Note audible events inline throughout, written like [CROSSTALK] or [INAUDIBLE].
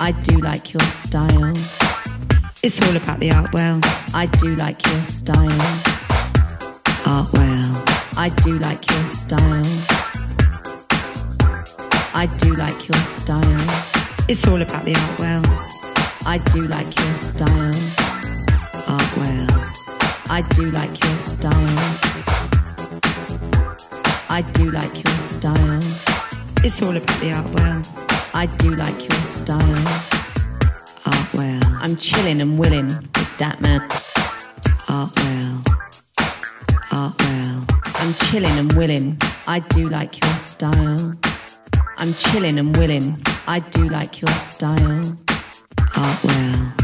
I do like your style. It's all about the Artwell. I do like your style. Artwell. I do like your style. I do like your style. It's all about the Artwell. I do like your style. Artwell. I do like your style. I do like your style. It's all about the Artwell. I do like your style. Artwell. I'm chilling and willing with that man. Artwell, Artwell. I'm chilling and willing. I do like your style. I'm chilling and willing. I do like your style. Artwell.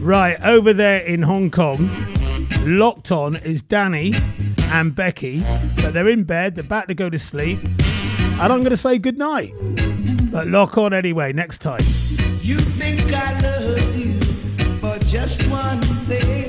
Right, over there in Hong Kong, locked on is Danny and Becky, but they're in bed, they're about to go to sleep. And I'm going to say goodnight. But lock on anyway next time. You think I love you for just one thing.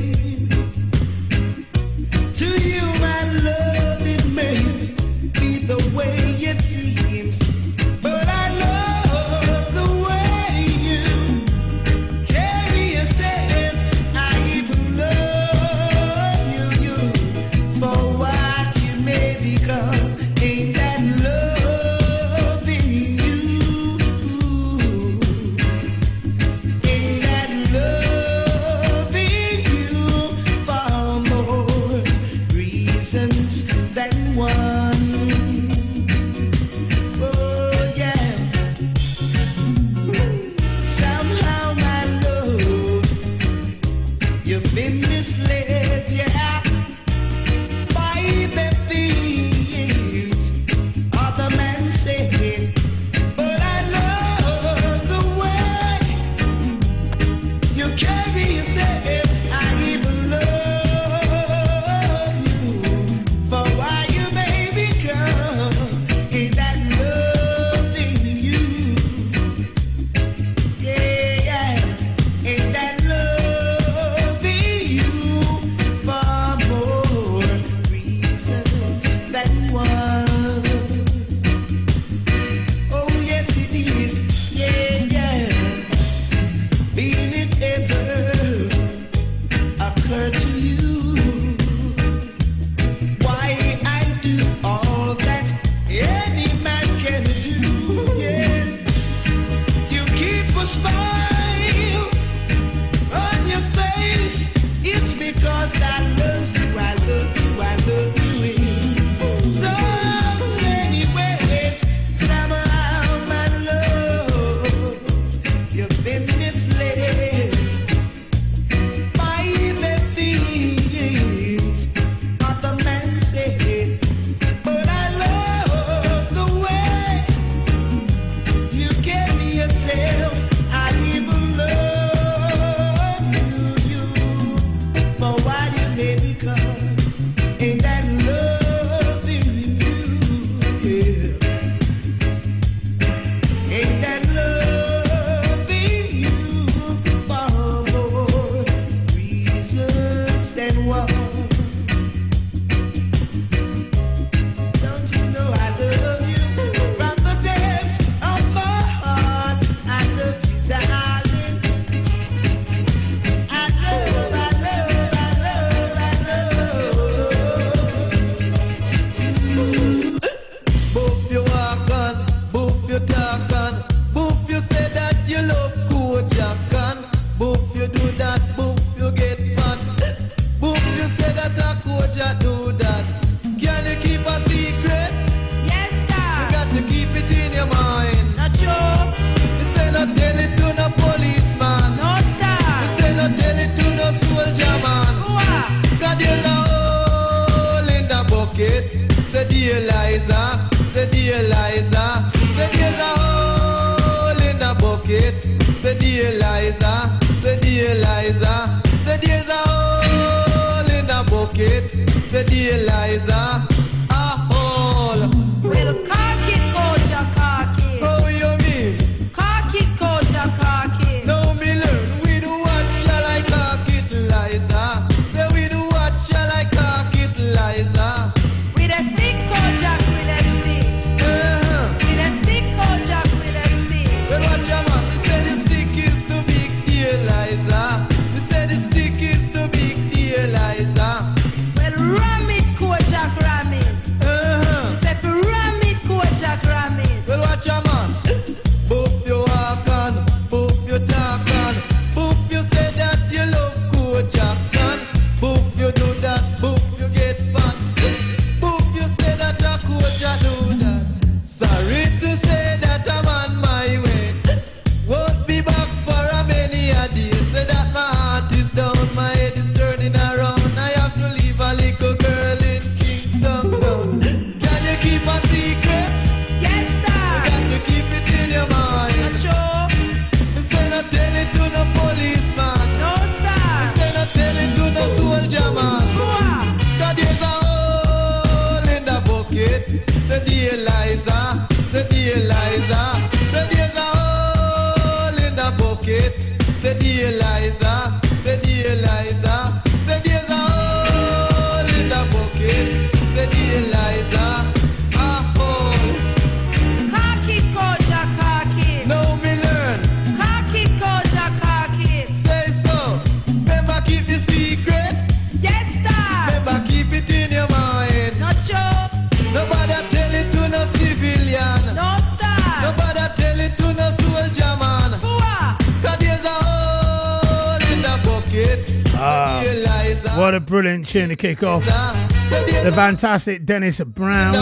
tune to kick off. The fantastic Dennis Brown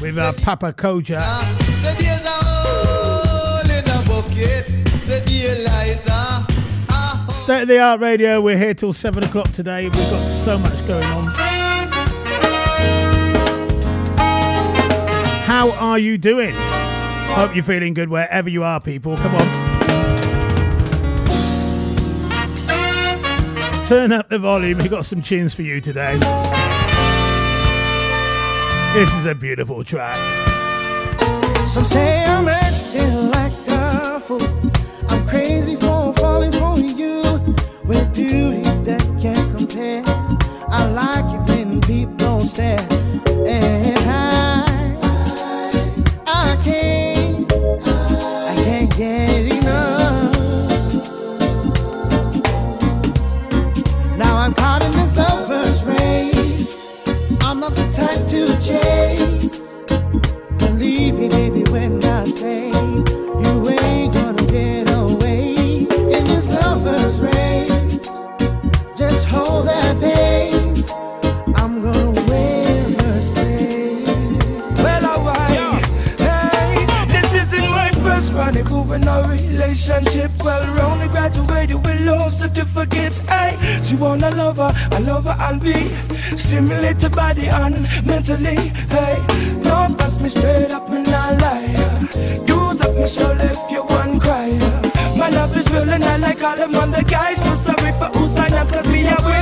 with uh, Papa Koja. State of the Art Radio, we're here till 7 o'clock today. We've got so much going on. How are you doing? Hope you're feeling good wherever you are, people. Come on. turn up the volume. We've got some tunes for you today. This is a beautiful track. Some say I'm acting like a fool. I'm crazy for falling for you with beauty that can't compare. Stimulate your body and mentally, hey Don't pass me straight up, me not lie. Use up my soul if you want cry. My love is real and I like all them other guys So sorry for who sign up, cause we are real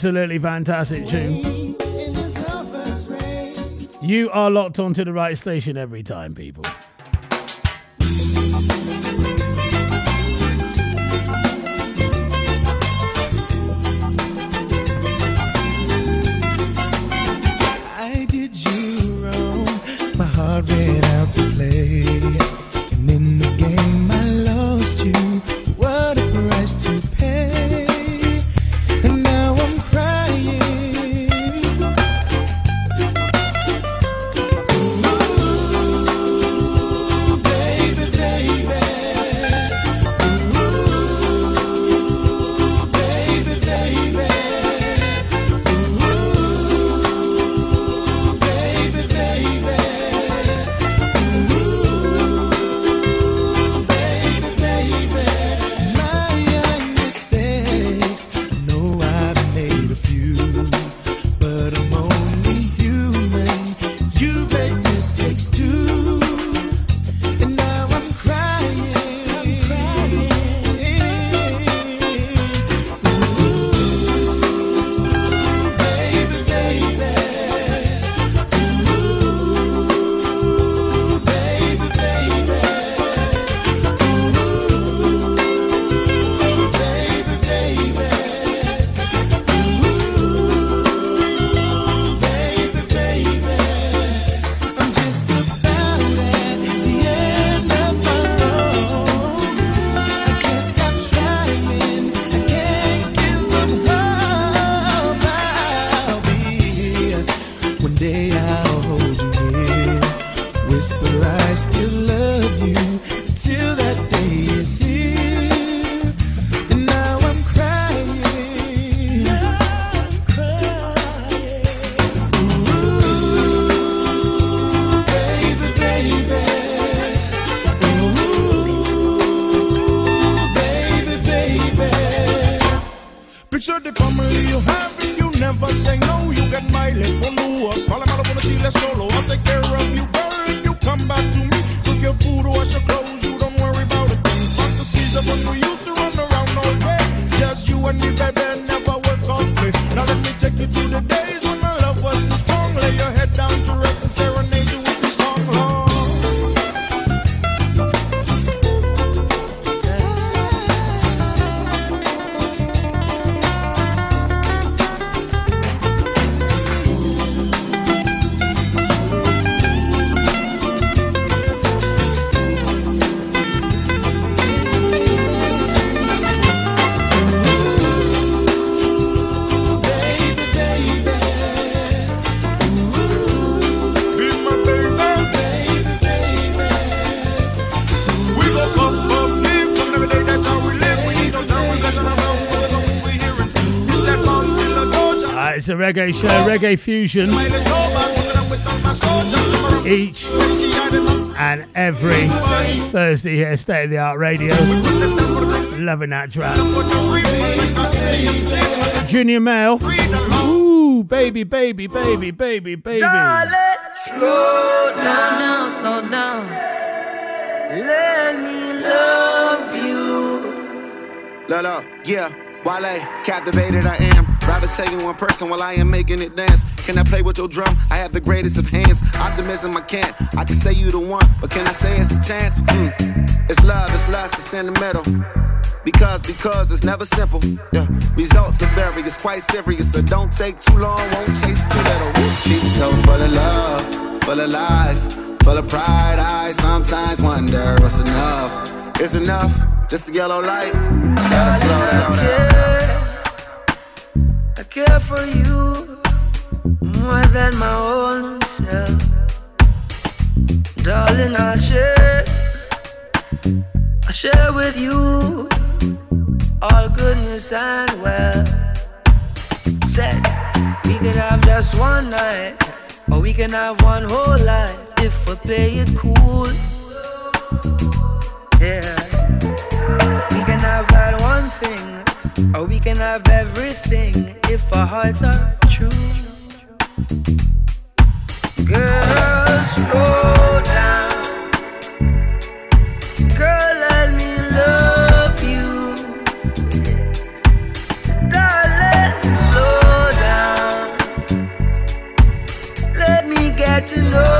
Absolutely fantastic tune. You are locked onto the right station every time, people. A reggae show, reggae fusion, My little man, walking up with all my soldiers. each and every Thursday here, State of the Art Radio. Loving that track. Junior Male. Ooh, baby, baby, baby, baby, baby. Slow down, slow down. Let me love you. La la, yeah. Wale, captivated I am. In one person while I am making it dance. Can I play with your drum? I have the greatest of hands. Optimism I can't. I can say you the one, but can I say it's a chance? Mm. It's love, it's lust, it's in the middle. Because, because it's never simple. Yeah. Results are various, quite serious. So don't take too long, won't chase too little. She's so full of love, full of life, full of pride. I sometimes wonder what's enough. Is enough just a yellow light? Gotta slow down. For you more than my own self. Darling, I'll share, I'll share with you all goodness and wealth. Said we could have just one night, or we can have one whole life if we play it cool. Yeah. We can have that one thing, or we can have everything if our hearts are true. Girl, slow down. Girl, let me love you. Darling, slow down. Let me get to know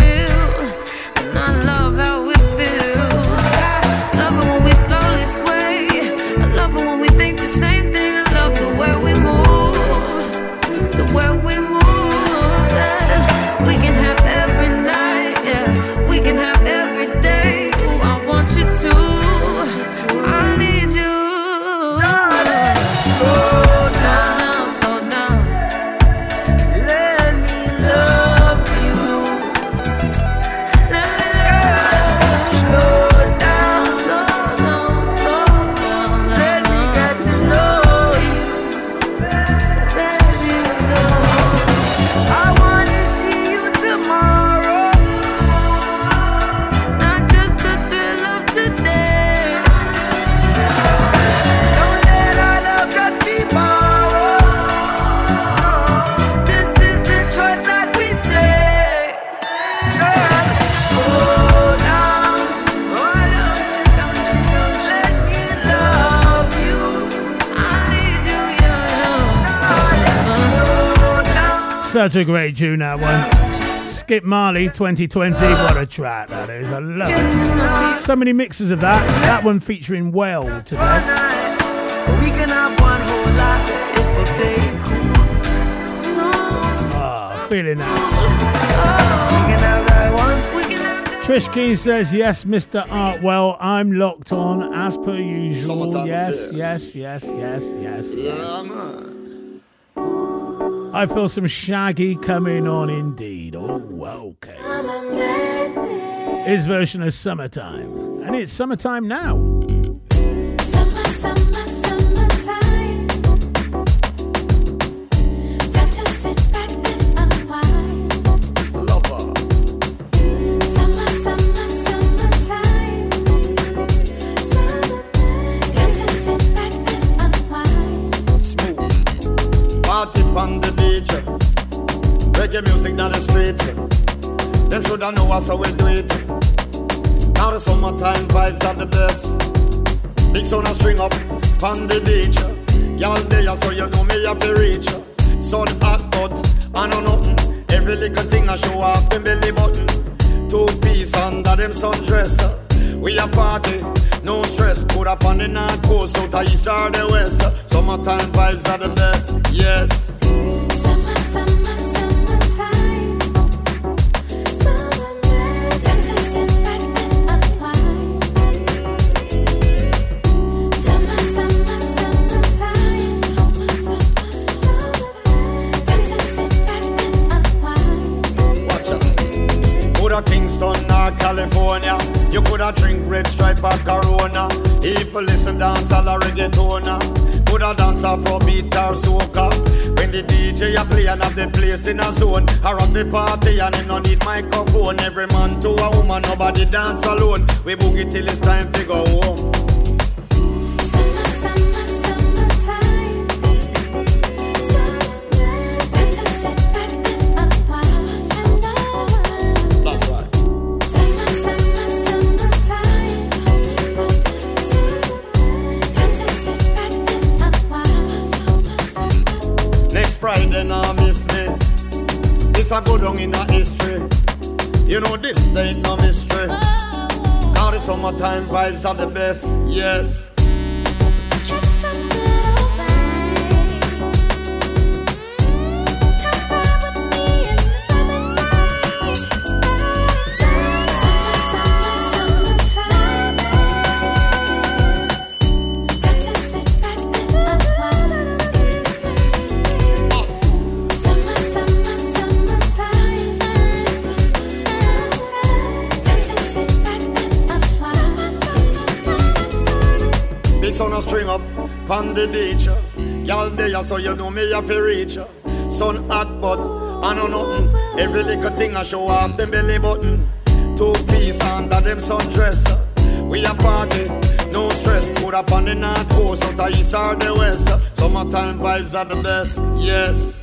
Such a great tune, that one. Skip Marley 2020. What a track that is. I love it. to know you. So many mixes of that. That one featuring Well today. night, but we can have one whole life if we play it cool. Ah, feeling that. We can have that one. We can have that. Trish Key says, Yes, Mr. Artwell, I'm locked on as per usual. Summertime Yes, yes, yes, yes, yes. Yeah, man. I feel some shaggy coming on indeed. Oh, okay. His version of Summertime. And it's summertime now. Shoulda know us how we do it. Now the summertime vibes are the best. Big sound a string up on the beach. Y'all there, so you know me have to reach. Sun hot, but I know nothing. Every little thing I show off them belly button. Two piece under them sundress. We a party, no stress. Put up on the north coast, south, or east, or the west. Summertime vibes are the best, yes. Drink red stripe or Corona. People listen dance all a reggaetona. Coulda dance Afrobeat or soca. When the DJ a play and have the place in a zone. I rock the party and him no need microphone. Every man to a woman, nobody dance alone. We boogie till it's time to go home. Summertime vibes are the best, yes. The beach. Y'all there, so you know me have to reach. Sun hot, but I know nothing. Every little thing I show off them belly button. Two piece under them sundress. We a party, no stress. Put up on the north coast, out the east or the west. Summertime vibes are the best, yes.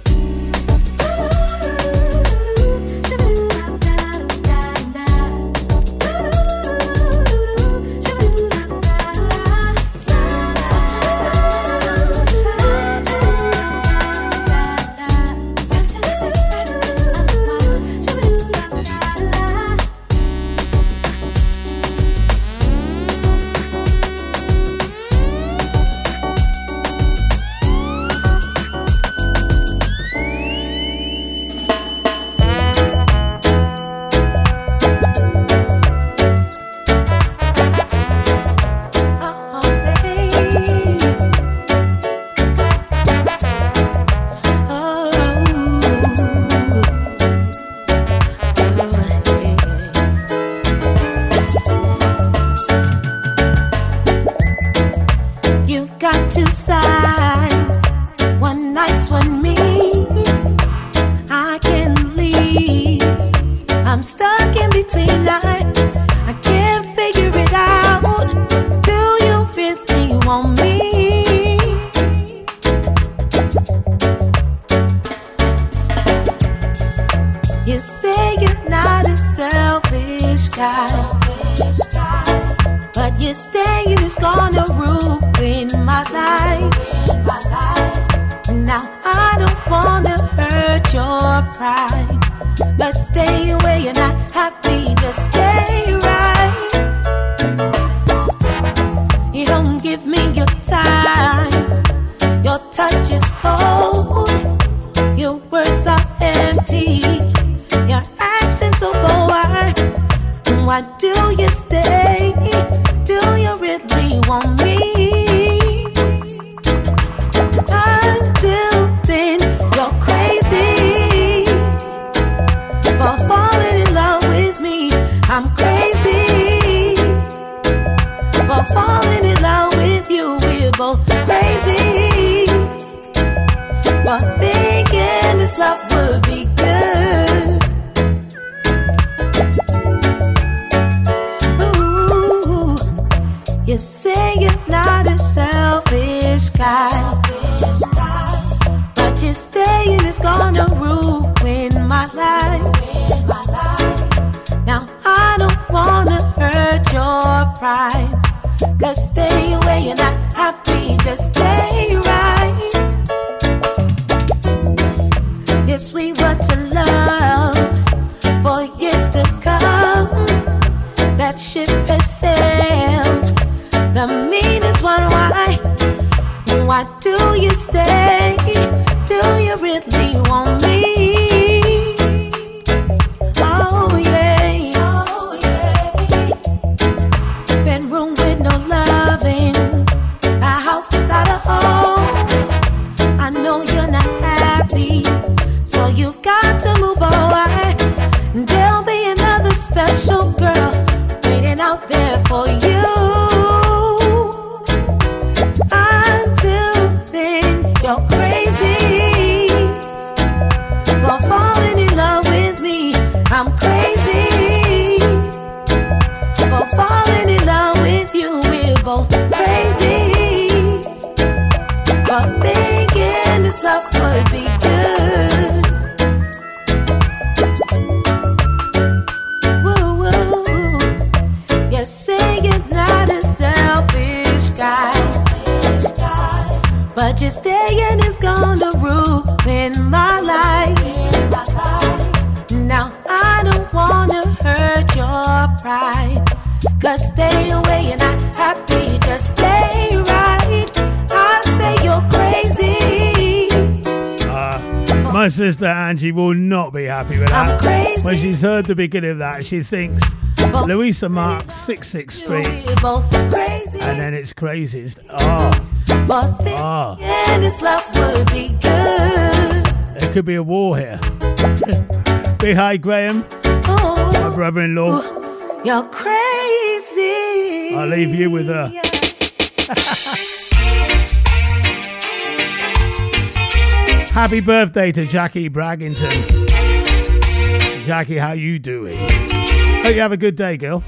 for you. sister Angie will not be happy with that. When she's heard the beginning of that, she thinks Louisa Marks 663. And then it's crazy. It's, oh. Oh. There could be a war here. [LAUGHS] Be hi, Graham. My brother in law. You're crazy. I'll leave you with her. Happy birthday to Jackie Braggington. Jackie, how you doing? Hope you have a good day, girl.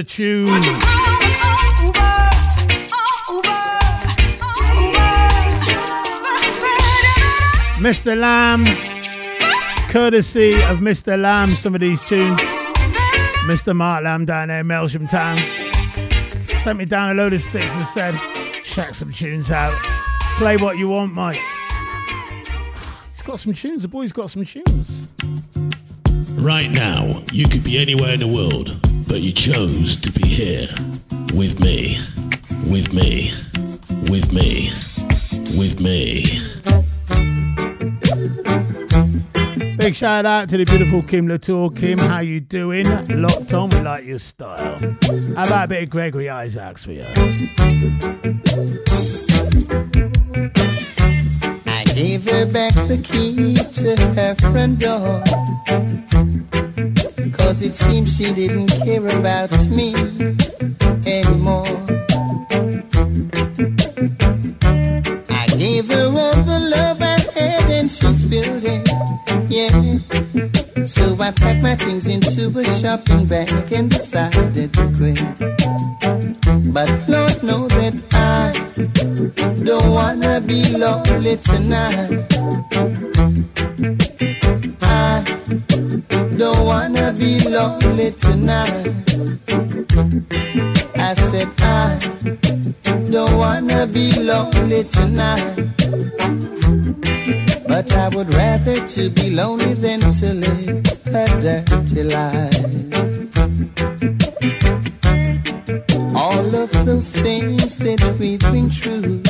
Tune. Mr. Lamb, courtesy of Mr. Lamb, some of these tunes. Mr. Mark Lamb down there in Melksham Town sent me down a load of sticks and said, check some tunes out. Play what you want, Mike. [SIGHS] He's got some tunes, the boy's got some tunes. Right now, you could be anywhere in the world but you chose to be here with me, with me, with me, with me. Big shout out to the beautiful Kim Latour. Kim, how you doing? Locked on, we like your style. How about a bit of Gregory Isaacs for you? I gave her back the key to her front door. Cause it seems she didn't care about me anymore. I gave her all the love I had and she spilled it. Yeah. So I packed my things into a shopping bag and decided to quit. But Lord know that I don't wanna be lonely tonight. Don't wanna be lonely tonight. I said I don't wanna be lonely tonight. But I would rather to be lonely than to live a dirty life. All of those things that we've been through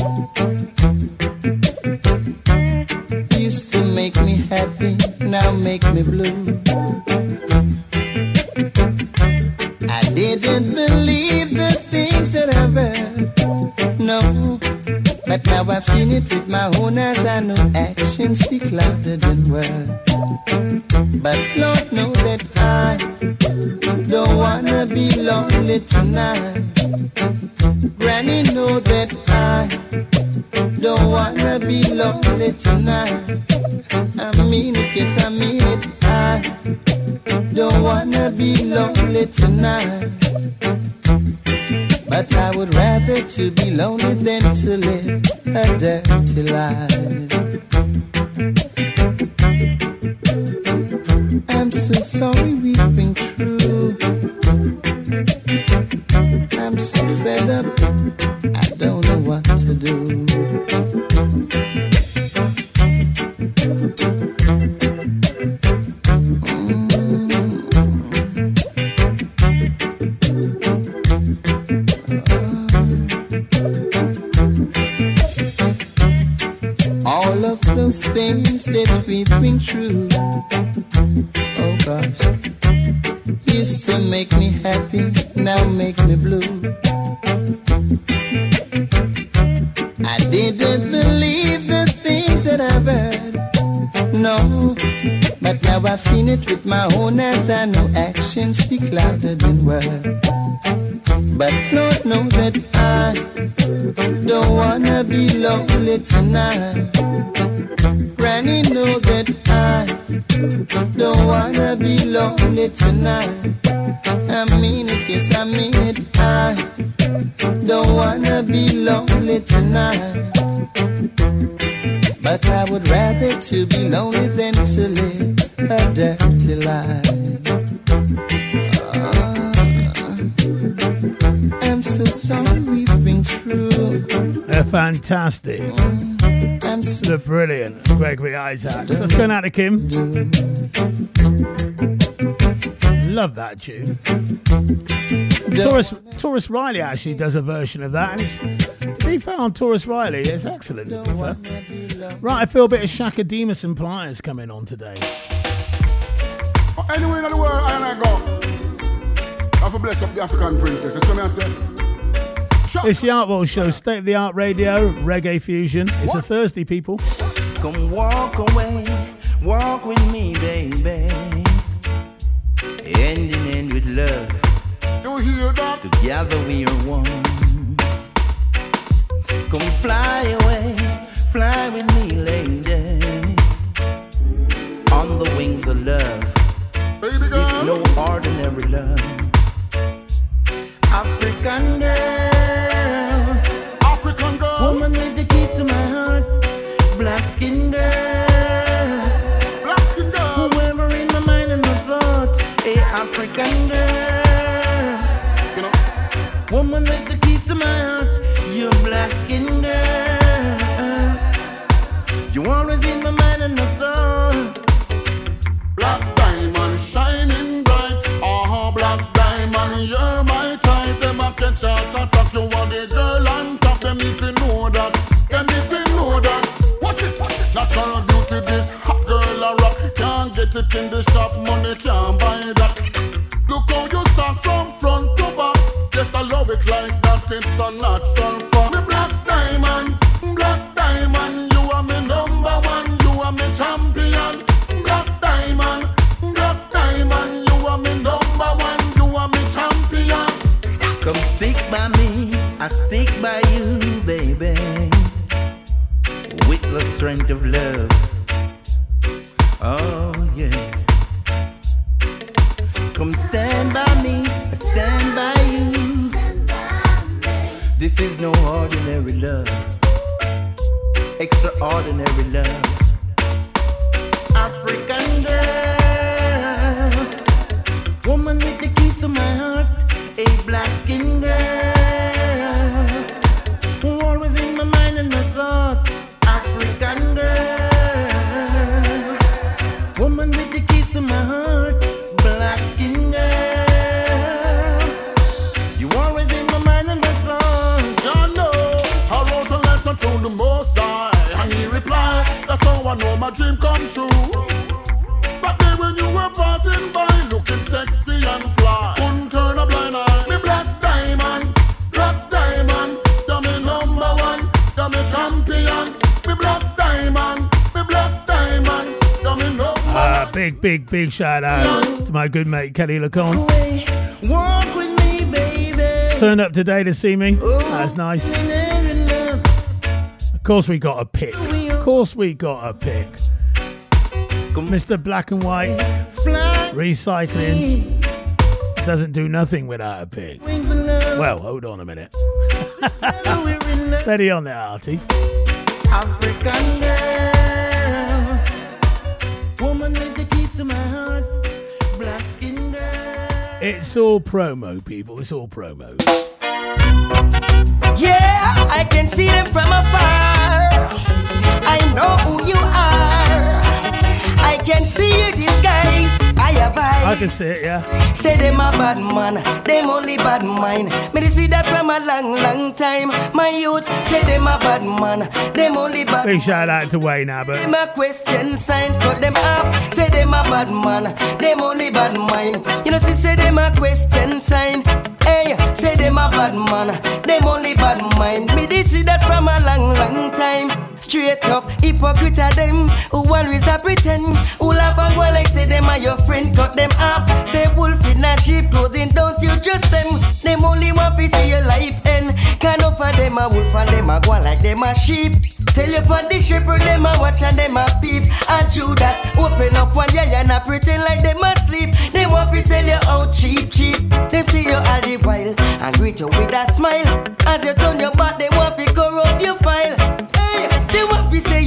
used to make me happy, now make me blue. I didn't believe the things that I've heard, no. But now I've seen it with my own eyes. I know actions speak louder than words. But Lord know that I don't wanna be lonely tonight. Granny know that I don't wanna be lonely tonight. I mean it, yes I mean it. I don't wanna be lonely tonight. But I would rather to be lonely than to live a dirty life. I'm so sorry we've been true. Those things that we've been through. Oh gosh. Used to make me happy, now make me blue. I didn't believe the things that I've heard. No. But now I've seen it with my own eyes. I know actions speak louder than words. But Lord know that I don't wanna be lonely tonight. Granny know that I don't wanna be lonely tonight. I mean it, yes I mean it. I don't wanna be lonely tonight. But I would rather to be lonely than to live a dirty life. They're uh, fantastic. They're brilliant. Gregory Isaacs. That's going out to Kim. Love that tune. Tarrus, Tarrus Riley actually does a version of that, and it's to be fair on Tarrus Riley, it's excellent. To be fair. Right, I feel a bit of Chaka Demus and Pliers coming on today. Anywhere in the world, I and I go. I have to bless up the African princess. That's what I say. It's the Art World Show, state of the art radio, reggae fusion. It's a Thursday, people. Come walk away, walk with me, baby. Ending in with love. You hear that? Together we are one. Come fly away, fly with me, lady. On the wings of love. Baby girl. It's no ordinary love. African girl. Get it in the shop, money can't buy that. Look how you start from front to back. Yes, I love it like that. It's a natural extraordinary love. Big, big, shout out to my good mate Kelly baby. Turned up today to see me. That's nice. Of course, we got a pick. Of course, we got a pick. Mr. Black and White Recycling doesn't do nothing without a pick. Well, hold on a minute. [LAUGHS] Steady on there, Artie. African girl, woman with the keys to my heart, black skin girl. It's all promo, people. It's all promo. Yeah, I can see them from afar. I know who you are. I can see your disguise. I have eyes. I can see it, yeah. Say them a bad man, them only bad mind. Me dey see that from a long, long time. My youth say them a bad man, them only bad. Big shout out to Wayne Abbott. Them a question sign, cut them off. Say them a bad man, them only bad mind. You know, see, say them a question sign. Hey, say them a bad man, them only bad mind. Me dey see that from a long, long time. Straight up, hypocrite them who always a pretend. Who laugh and go like say them are your friend, cut them off. Say wolf in a sheep clothing, don't you trust them? Them only want to see your life end. Can't offer them a wolf and them a go like them a sheep. Tell you on the shepherd, them a watch and them a peep. And Judas, open up one eye and a pretend like them a sleep. They want to sell you out cheap, cheap. Them see you all the while and greet you with a smile. As you turn your back, they want to corrupt your file.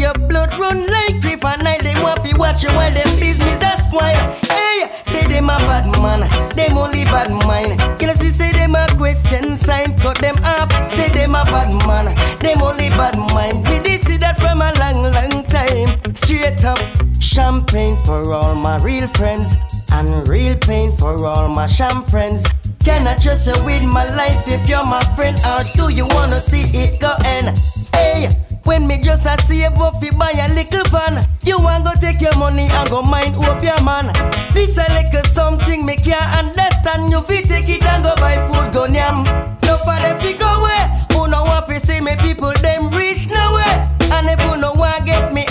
Your blood run like river Nile. They want to watch you while them business a spoil. Hey, say them a bad man, them only bad mind. Can I see say them a question sign? Cut them up. Say them a bad man, them only bad mind. We did see that from a long, long time. Straight up, champagne for all my real friends, and real pain for all my sham friends. Can I trust you with my life if you're my friend, or do you wanna see it go end? Hey. When me just a save up fi buy a little van. You want go take your money and go mind up your man. This a little something me can't understand. You fi take it and go buy food go yam No for them fi go away Who no want fi see me people them rich no way And if you no want get me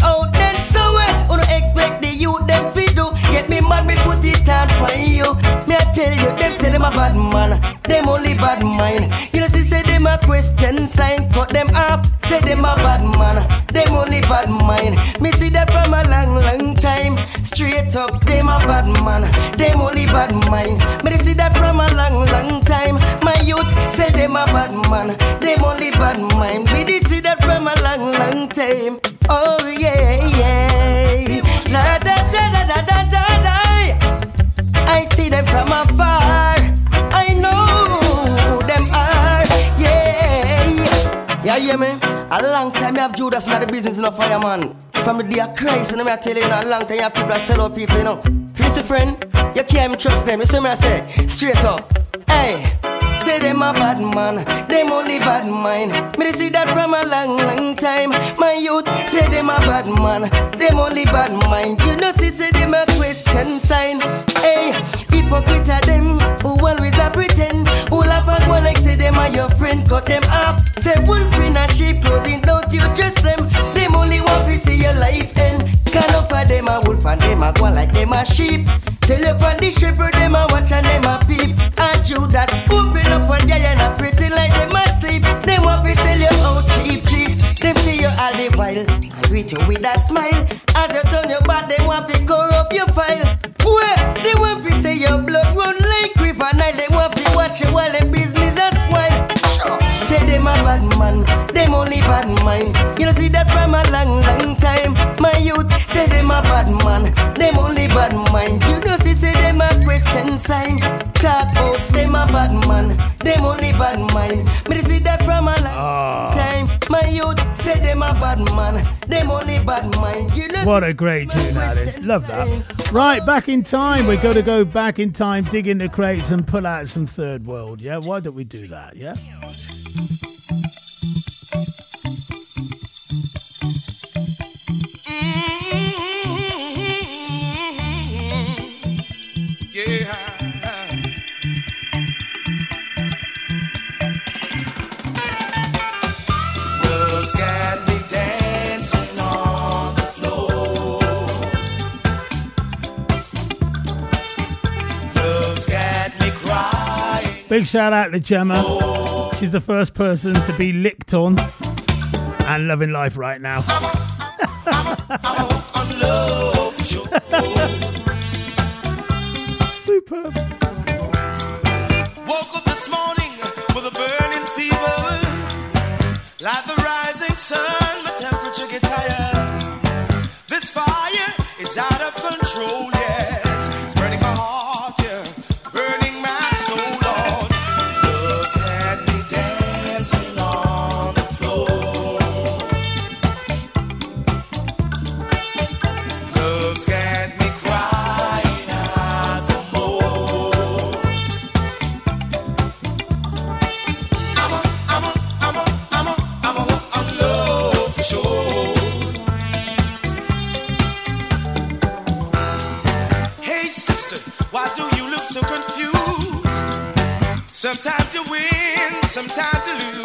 Get me put it on for you Me I tell you them say them a bad man Them only bad mind You know see say them a question sign Cut them off Say them a bad man, them only bad mind. Me see that from a long, long time. Straight up, them a bad man, them only bad mind. Me see that from a long, long time. My youth say them a bad man, them only bad mind. Me see that from a long, long time. Oh yeah, yeah. I see them from afar. I know them are. Yeah. Yeah, yeah, man. A long time you have Judas not the business no fireman. From the day of Christ, and I tell you, you a long time you have people that sell out people, you know. Christy friend, you can't even trust them. You see what I say, straight up. Hey say them a bad man, them only bad mind. Me see that from a long, long time. My youth say them a bad man, them only bad mind. You know, see, say them a question sign. Hey, hypocrite them who always a pretend. Who laugh and go like say them are your friend, cut them up. Say wolf in a sheep clothing, don't you trust them? Them only want to see your life end. Can't offer them a wolf and them a go like them a sheep. Tell you from the shepherd them a watch and them a peep. And Judas open up one giant and pretty like them a sleep. They want to tell you how cheap cheap. Them see you all the while and greet you with a smile. As you turn your back, they want to corrupt your file. Boy, they want to say your blood run like river Nile. They mind. Me see that from a ah. long time. My youth say them a bad man, them only bad mind. You know What a great tune that is. Love that. Right, oh, back in time. We're going to go back in time, dig in the crates, and pull out some third world. Yeah, why don't we do that? Yeah. Big shout out to Gemma. She's the first person to be licked on and loving life right now. [LAUGHS] Superb. Woke up this morning with a burning fever. Like the rising sun, my temperature gets higher. Sometimes to lose.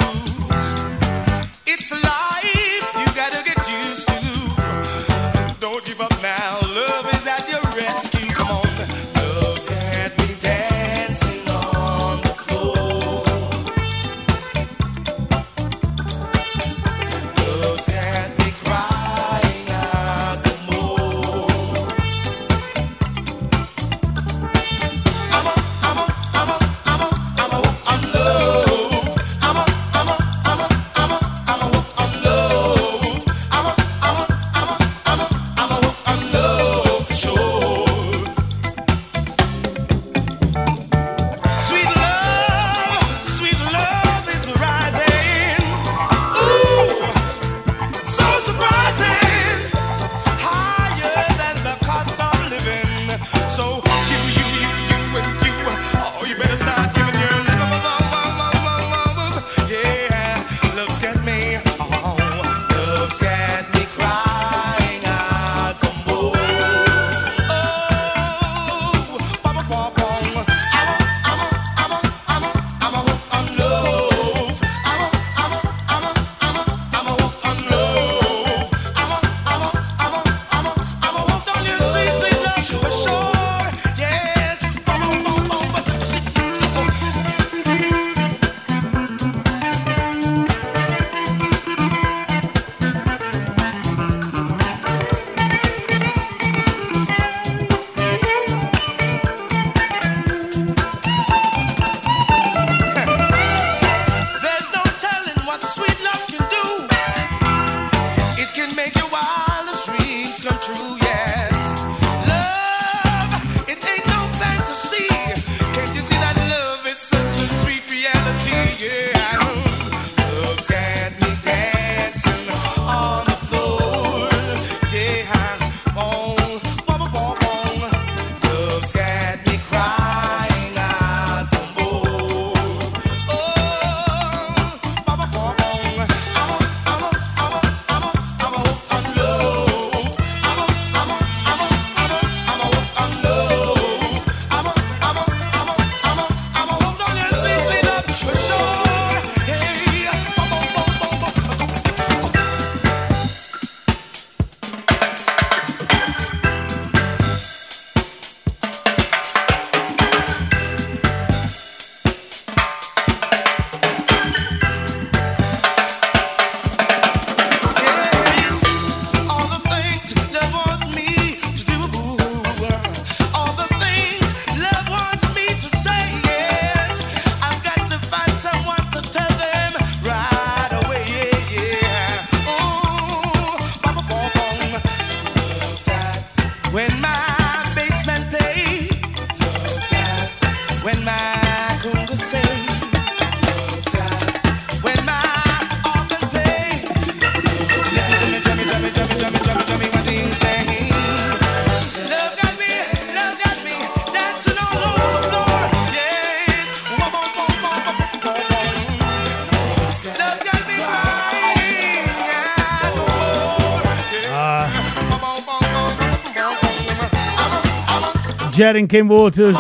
Kim Waters,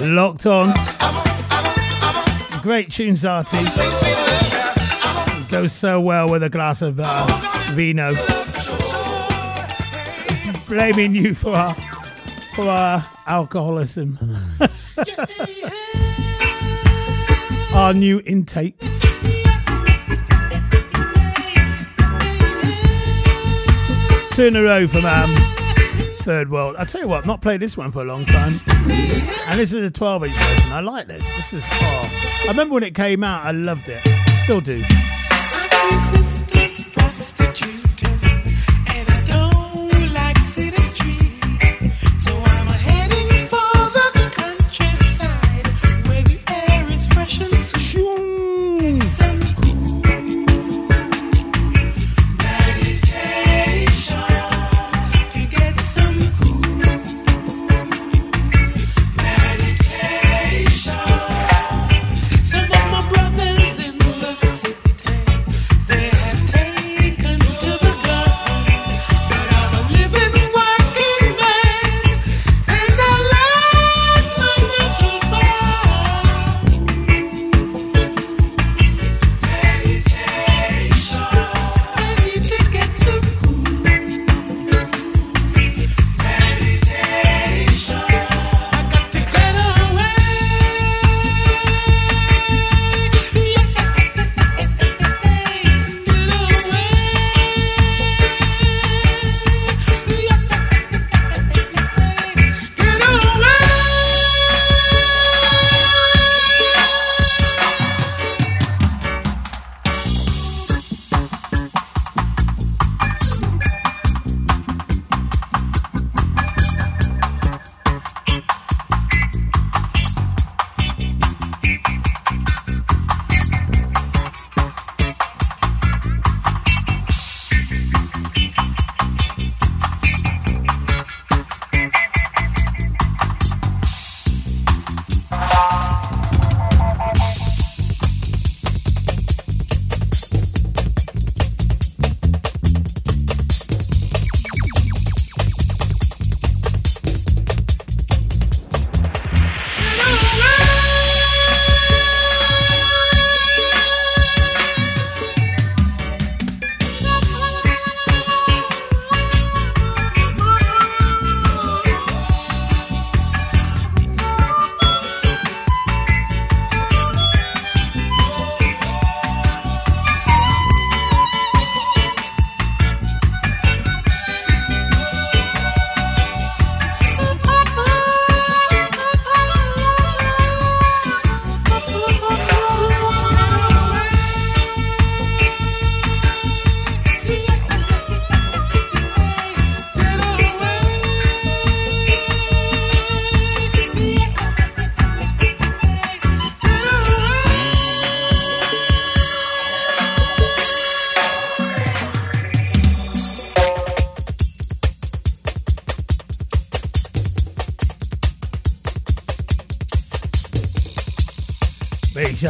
locked on. Great tunes, Artie. Goes so well with a glass of uh, vino. [LAUGHS] Blaming you for our, for our alcoholism. [LAUGHS] our new intake. Two in a row from um, Third World. I tell you what, not played this one for a long time. And this is a 12 inch version. I like this. This is oh. I remember when it came out, I loved it. Still do.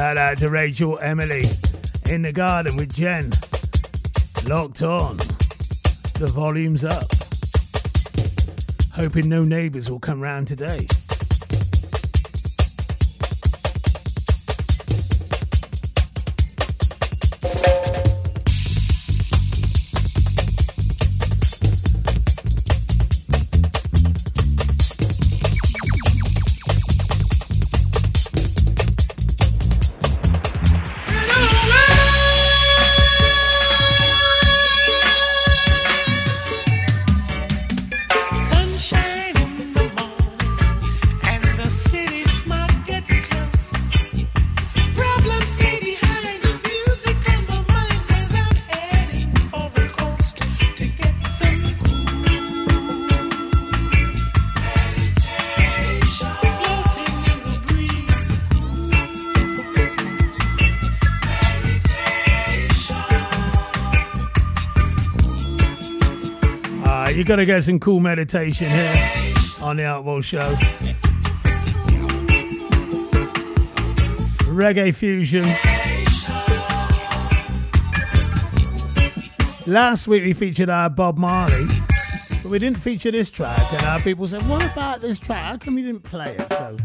Shout out to Rachel Emily in the garden with Jen. Locked on. The volume's up. Hoping no neighbours will come round today. gotta get some cool meditation here on the Outlaw Show. Reggae fusion. Last week we featured our Bob Marley, but we didn't feature this track, and our people said, "What about this track? How come you didn't play it?" So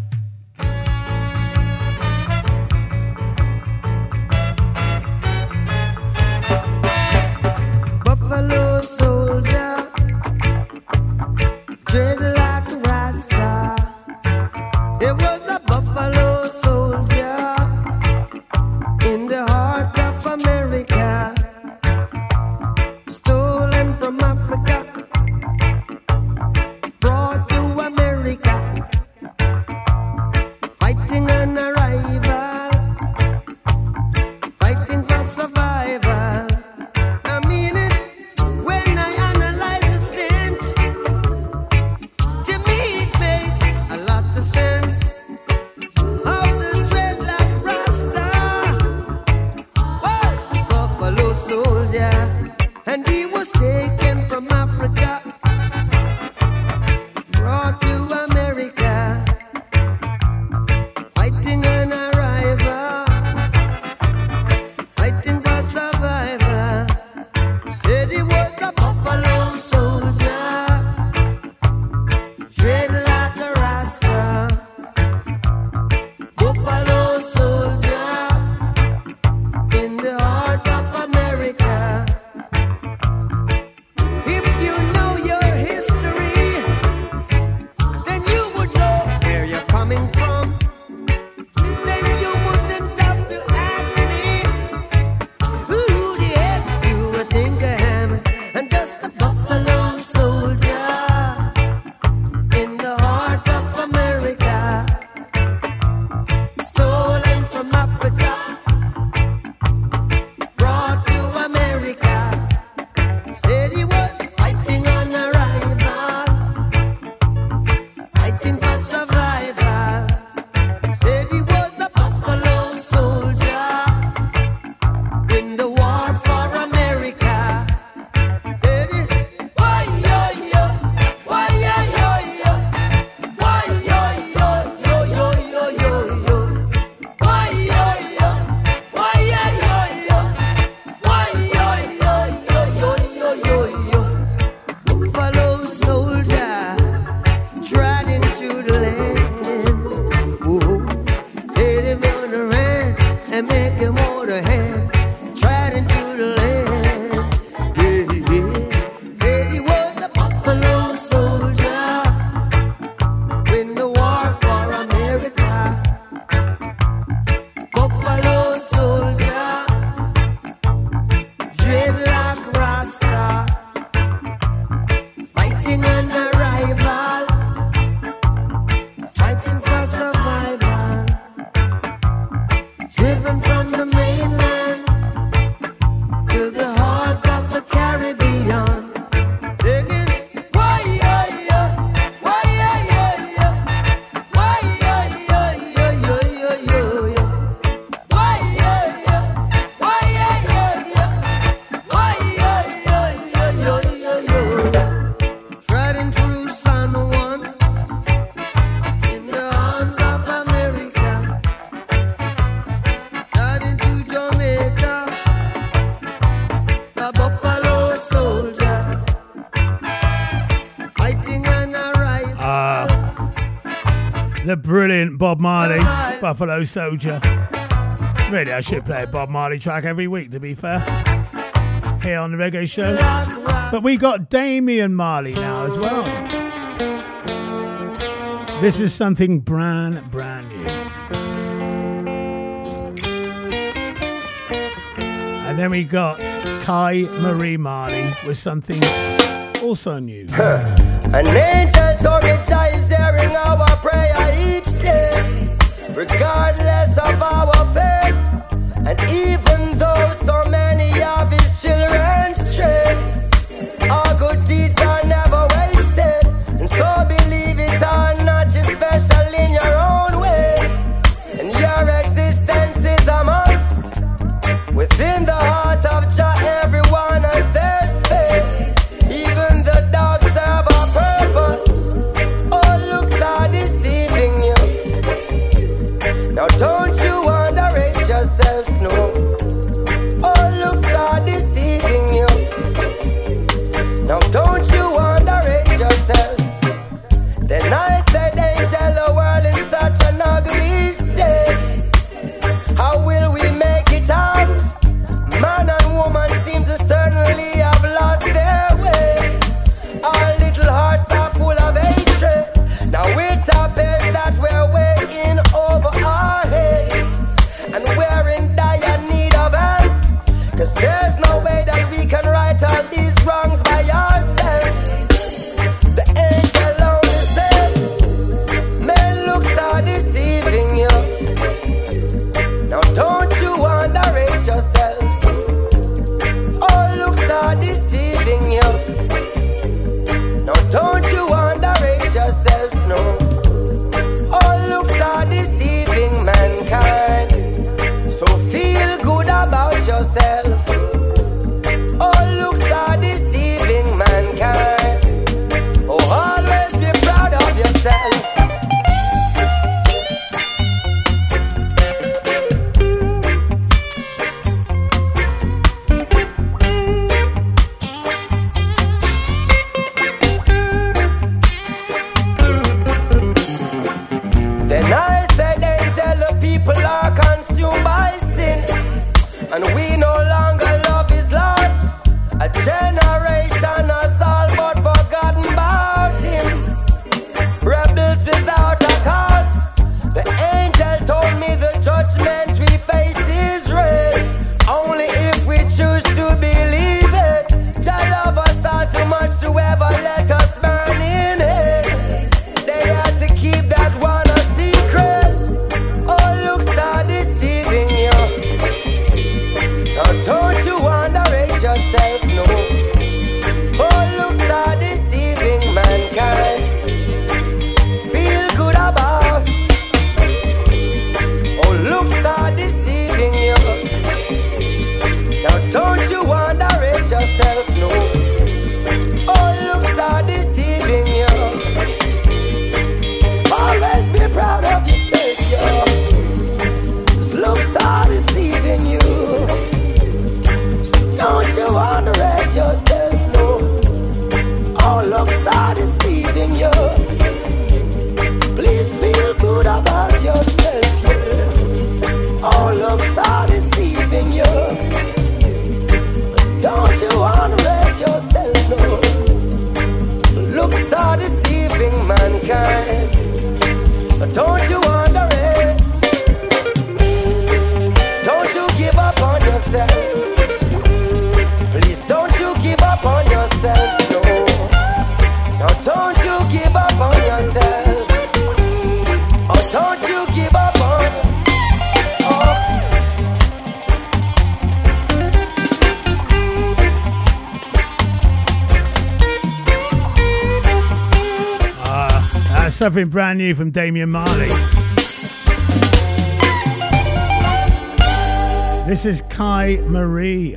Bob Marley, Buffalo Soldier. Really, I should play a Bob Marley track every week, to be fair, here on the Reggae Show. But we got Damian Marley now as well. This is something brand, brand new. And then we got Kai Marie Marley with something also new. An angel to reach is hearing our prayer each day, regardless of our faith, and even Something brand new from Damian Marley. This is Kai Marie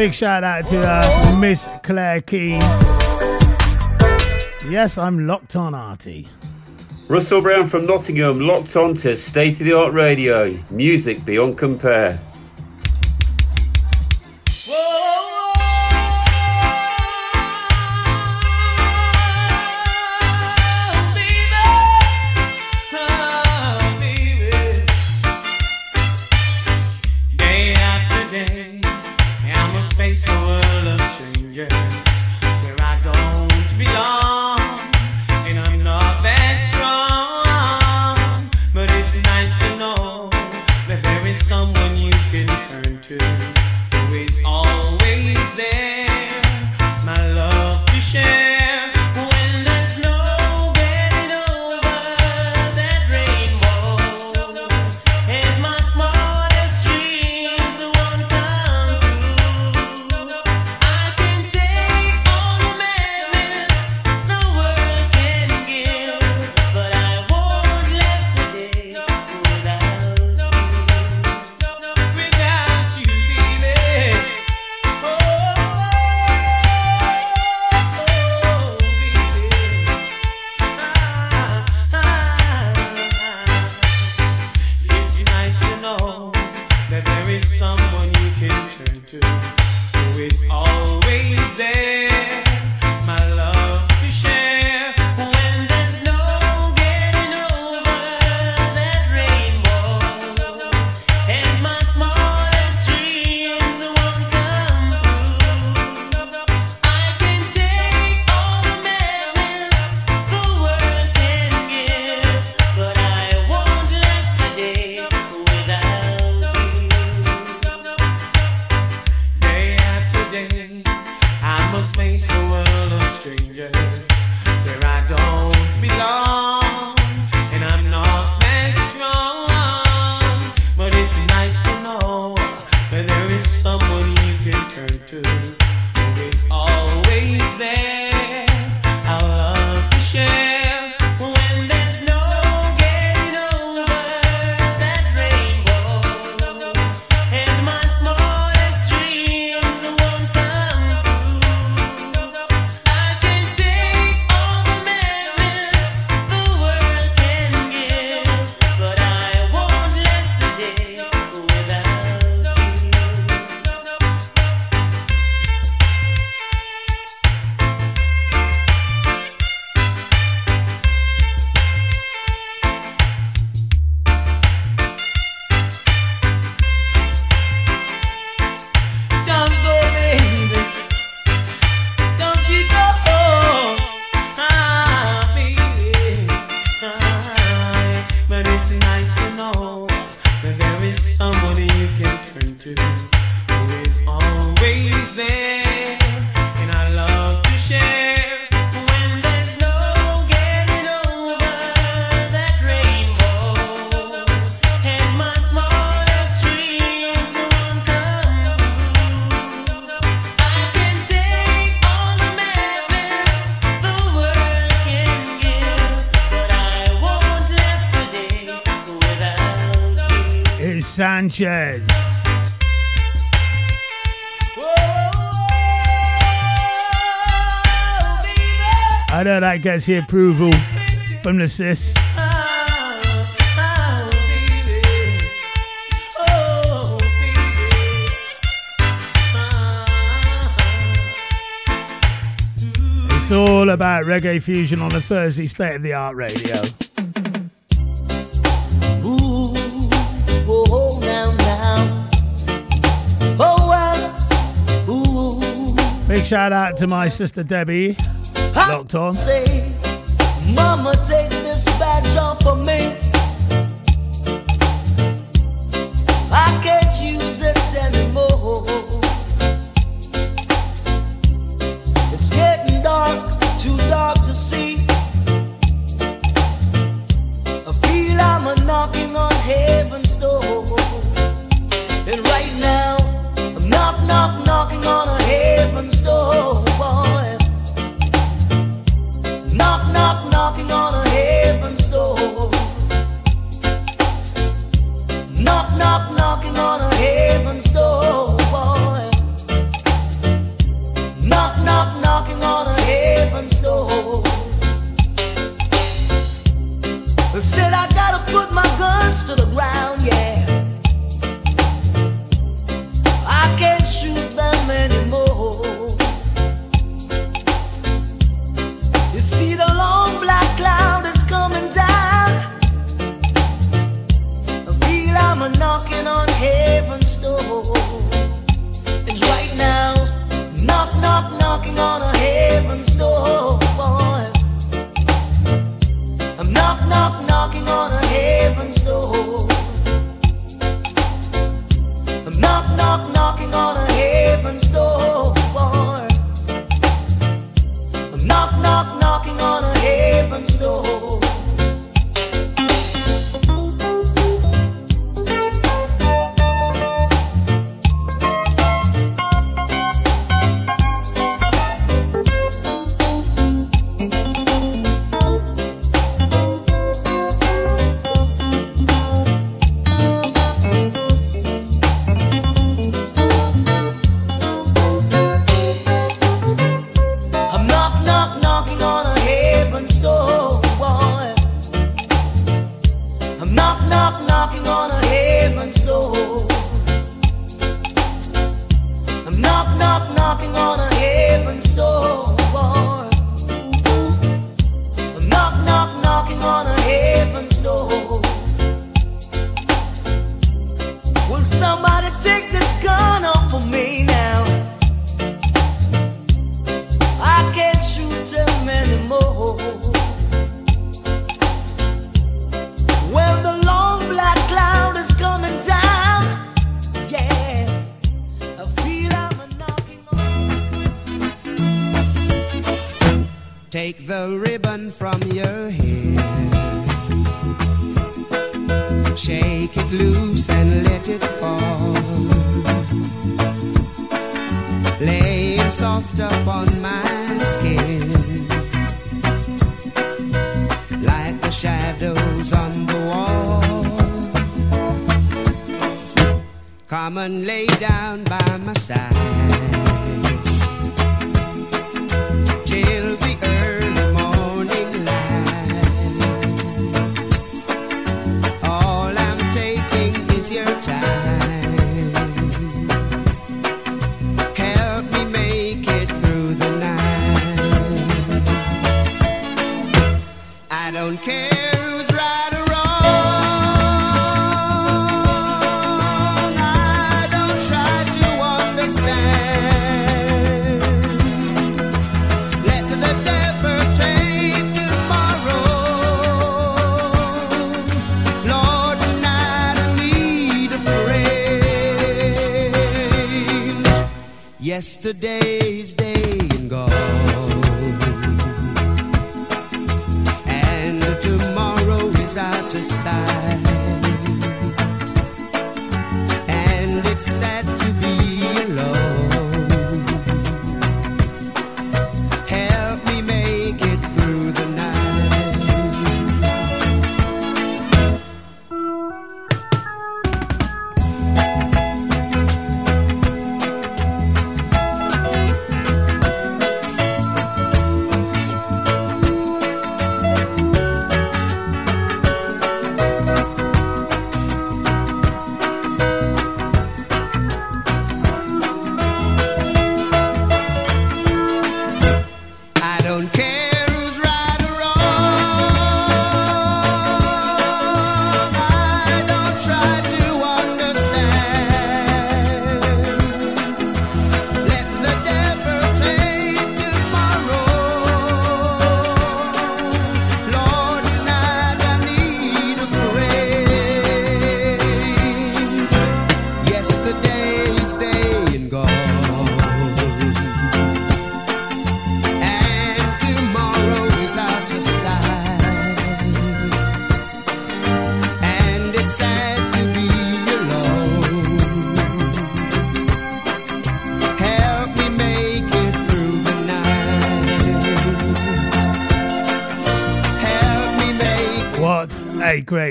Big shout out to uh, Miss Claire Key. Yes, I'm locked on, Artie. Russell Brown from Nottingham locked on to state of the art radio. Music beyond compare. Sanchez. Oh, I know that gets the approval from the sis. Oh, it's all about reggae fusion on a Thursday state of the art radio. shout out to my sister Debbie. Locked on. Say, Mama, take this badge off of me.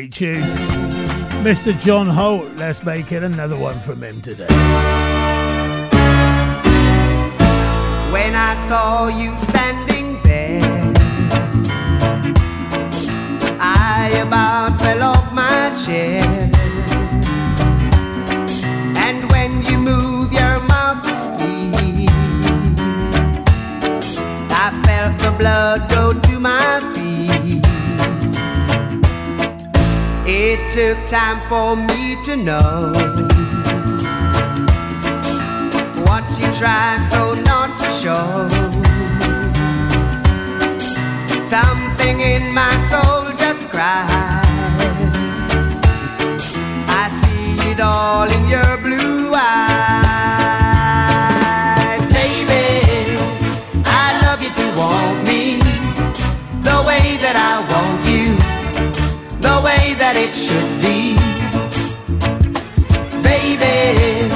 Great tune. Mr. John Holt, let's make it another one from him today. When I saw you standing there, I about fell off my chair. And when you move your mouth to speak, I felt the blood go took time for me to know what you try so not to show. Something in my soul just cried. I see it all in your blue eyes, baby. I love you to want me the way that I way that it should be, baby.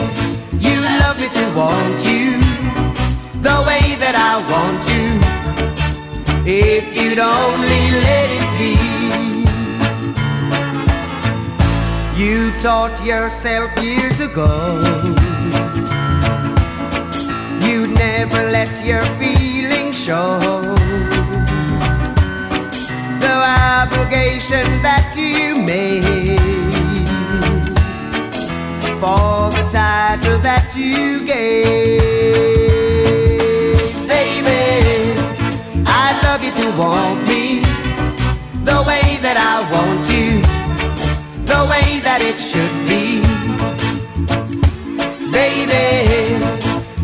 You love me to want you the way that I want you. If you'd only let it be. You taught yourself years ago. You'd never let your feelings show. Obligation that you made for the title that you gave. Baby, I love you to want me the way that I want you, the way that it should be. Baby,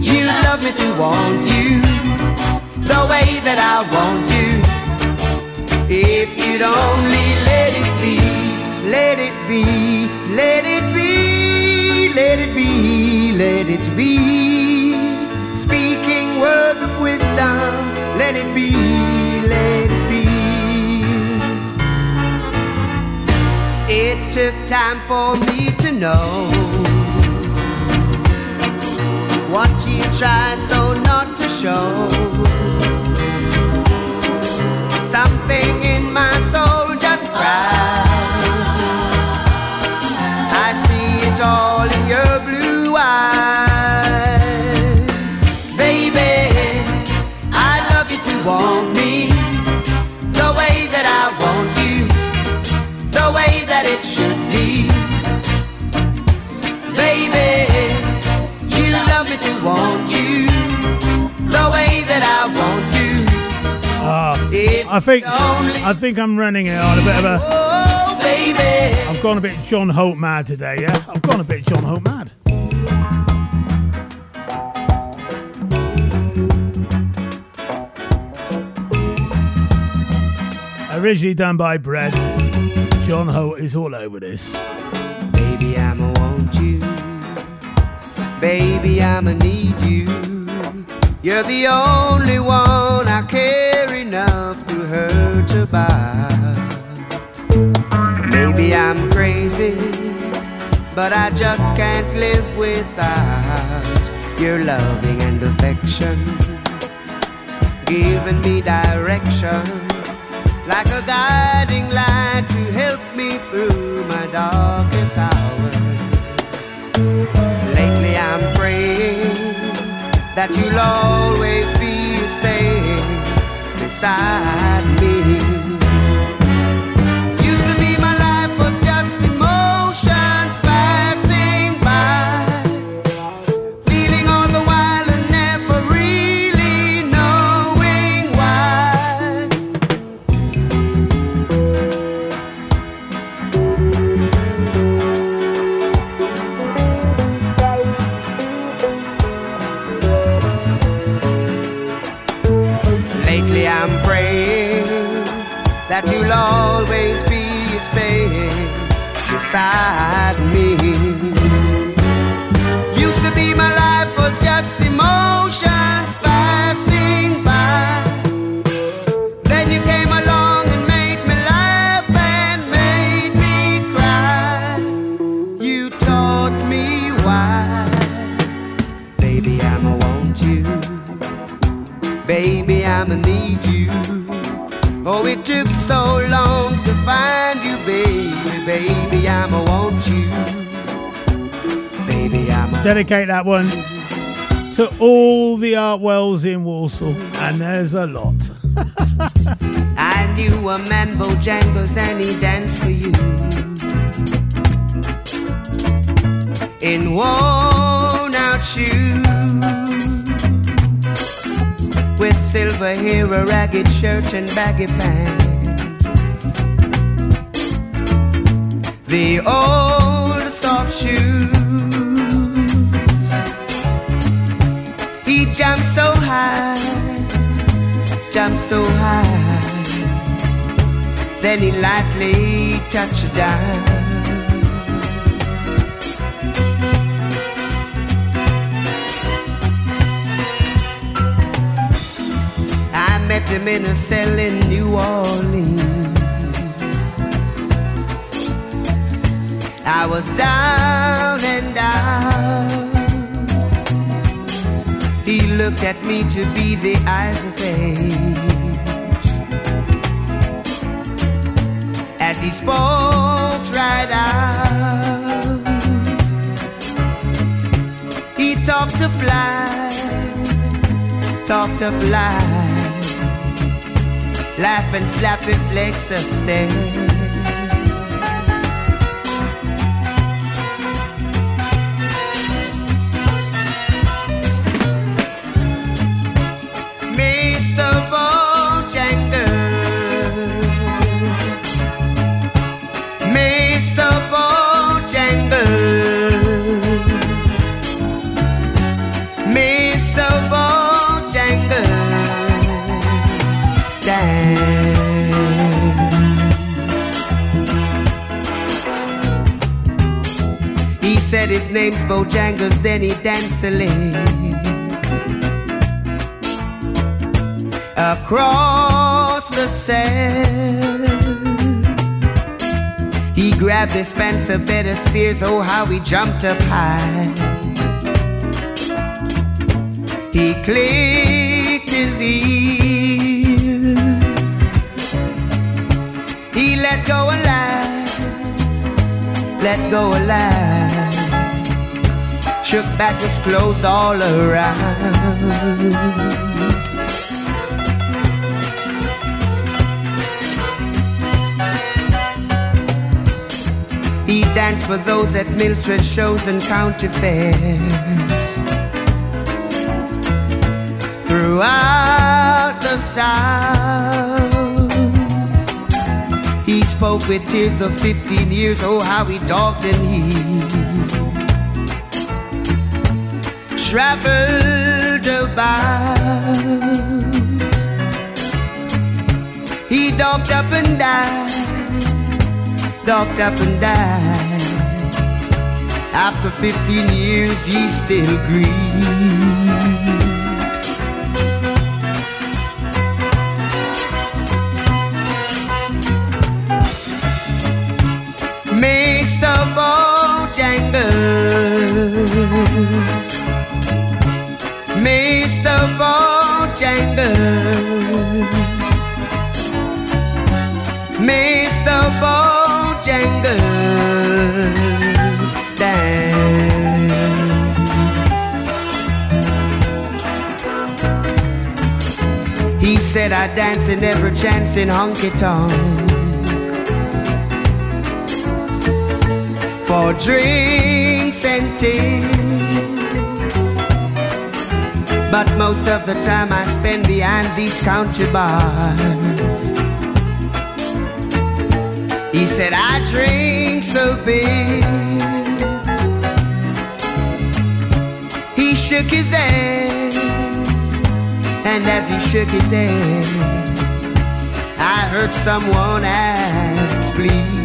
you love me to want you the way that I want you. If you'd only let it be, let it be, let it be, let it be, let it be. Speaking words of wisdom, let it be, let it be. It took time for me to know what you try so not to show. Want me the way that I want you, the way that it should be. Baby, you love me to want you the way that I want you. Ah, I think I think I'm running it on a bit of a. Oh, baby. I've gone a bit John Holt mad today. Yeah, I've gone a bit John Holt mad. Originally done by Bread. John Holt is all over this. Baby, I'ma want you. Baby, I'ma need you. You're the only one I care enough to hurt about. Maybe I'm crazy, but I just can't live without your loving and affection. Giving me direction like a guiding light to help me through my darkest hour. Lately I'm praying that you'll always be staying beside me. Beside me. Used to be my life was just emotions passing by. Then you came along and made me laugh and made me cry. You taught me why. Baby, I'ma want you. Baby, I'ma need you. Oh, it took so long to find you, baby. Baby, I'ma want you. Baby, I'ma. Dedicate that one to all the art wells in Walsall, and there's a lot. [LAUGHS] I knew a man Bojangles and he danced for you. In worn out shoes. With silver hair, a ragged shirt, and baggy pants. The old soft shoes. He jumped so high, jumped so high. Then he lightly touched down. I met him in a cell in New Orleans. I was down and out. He looked at me to be the eyes of age. As he spoke right out, he talked of life, talked of life, laugh and slap his legs a stare. His name's Bojangles, then he danced a across the sand, He grabbed the Spencer better steers, oh how he jumped up high. He clicked his heels. He let go alive, let go alive. Shook back his clothes all around. He danced for those at Milford shows and county fairs. Throughout the South, he spoke with tears of 15 years. Oh, how he dogged and he traveled about. He dogged up and died docked up and died. After 15 years, he still grieved. Bojangles. Mr. Bojangles. Dance. He said I dance in every chance in honky tonk. For drinks and tips. But most of the time I spend behind these counter bars. He said, I drink so big. He shook his head, and as he shook his head, I heard someone ask, please.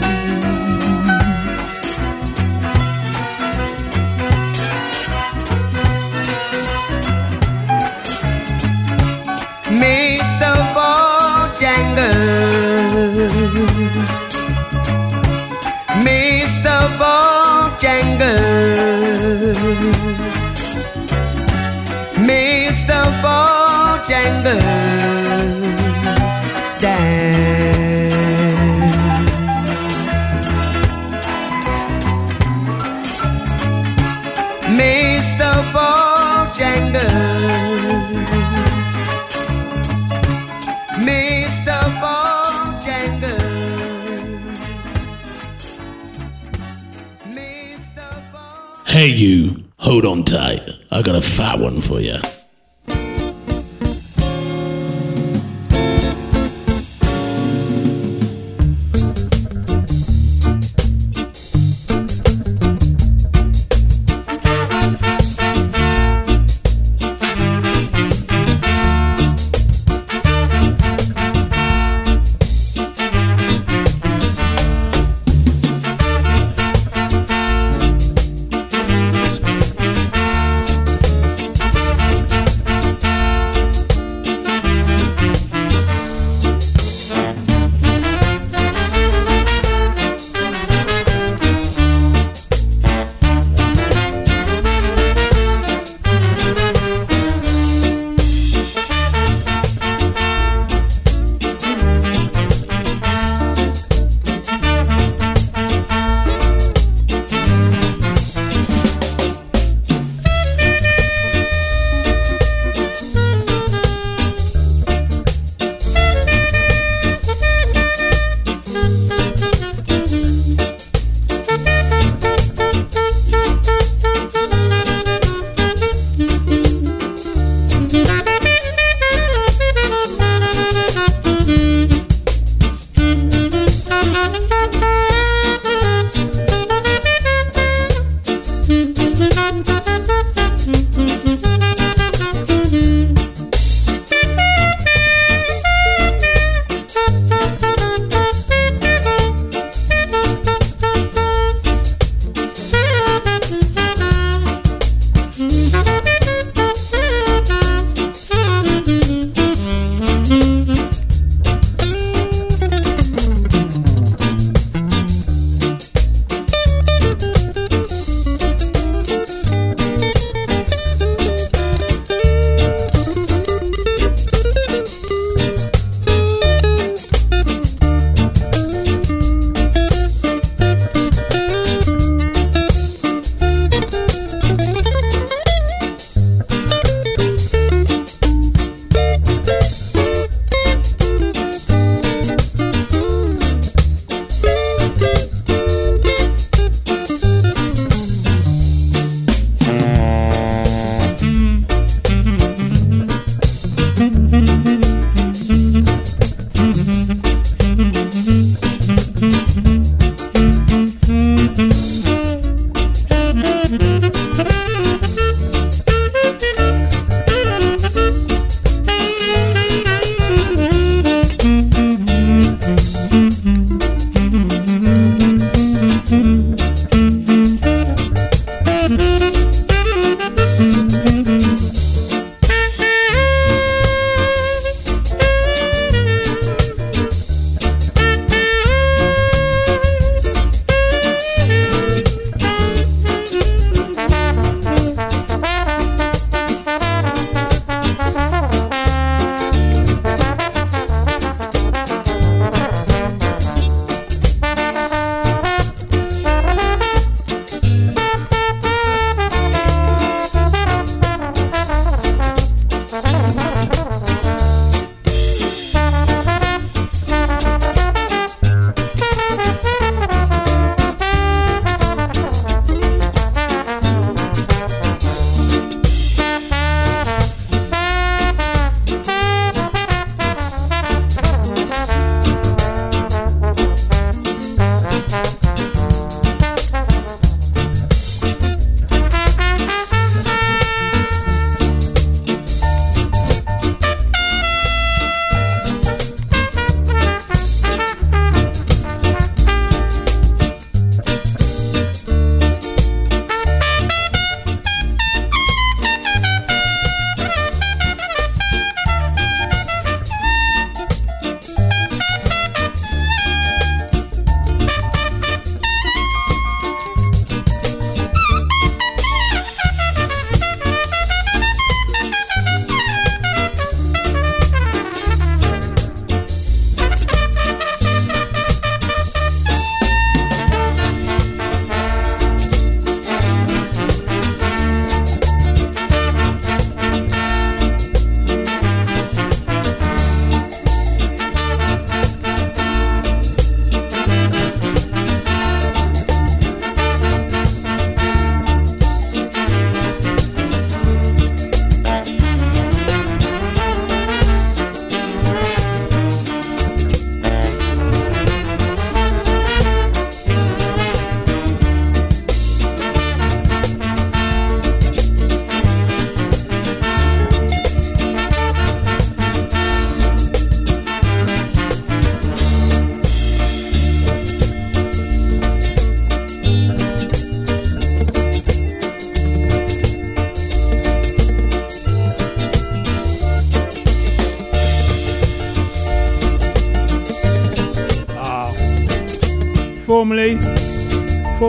Bojangles. Mr. Bojangles. Hey, you, hold on tight. I got a fat one for you.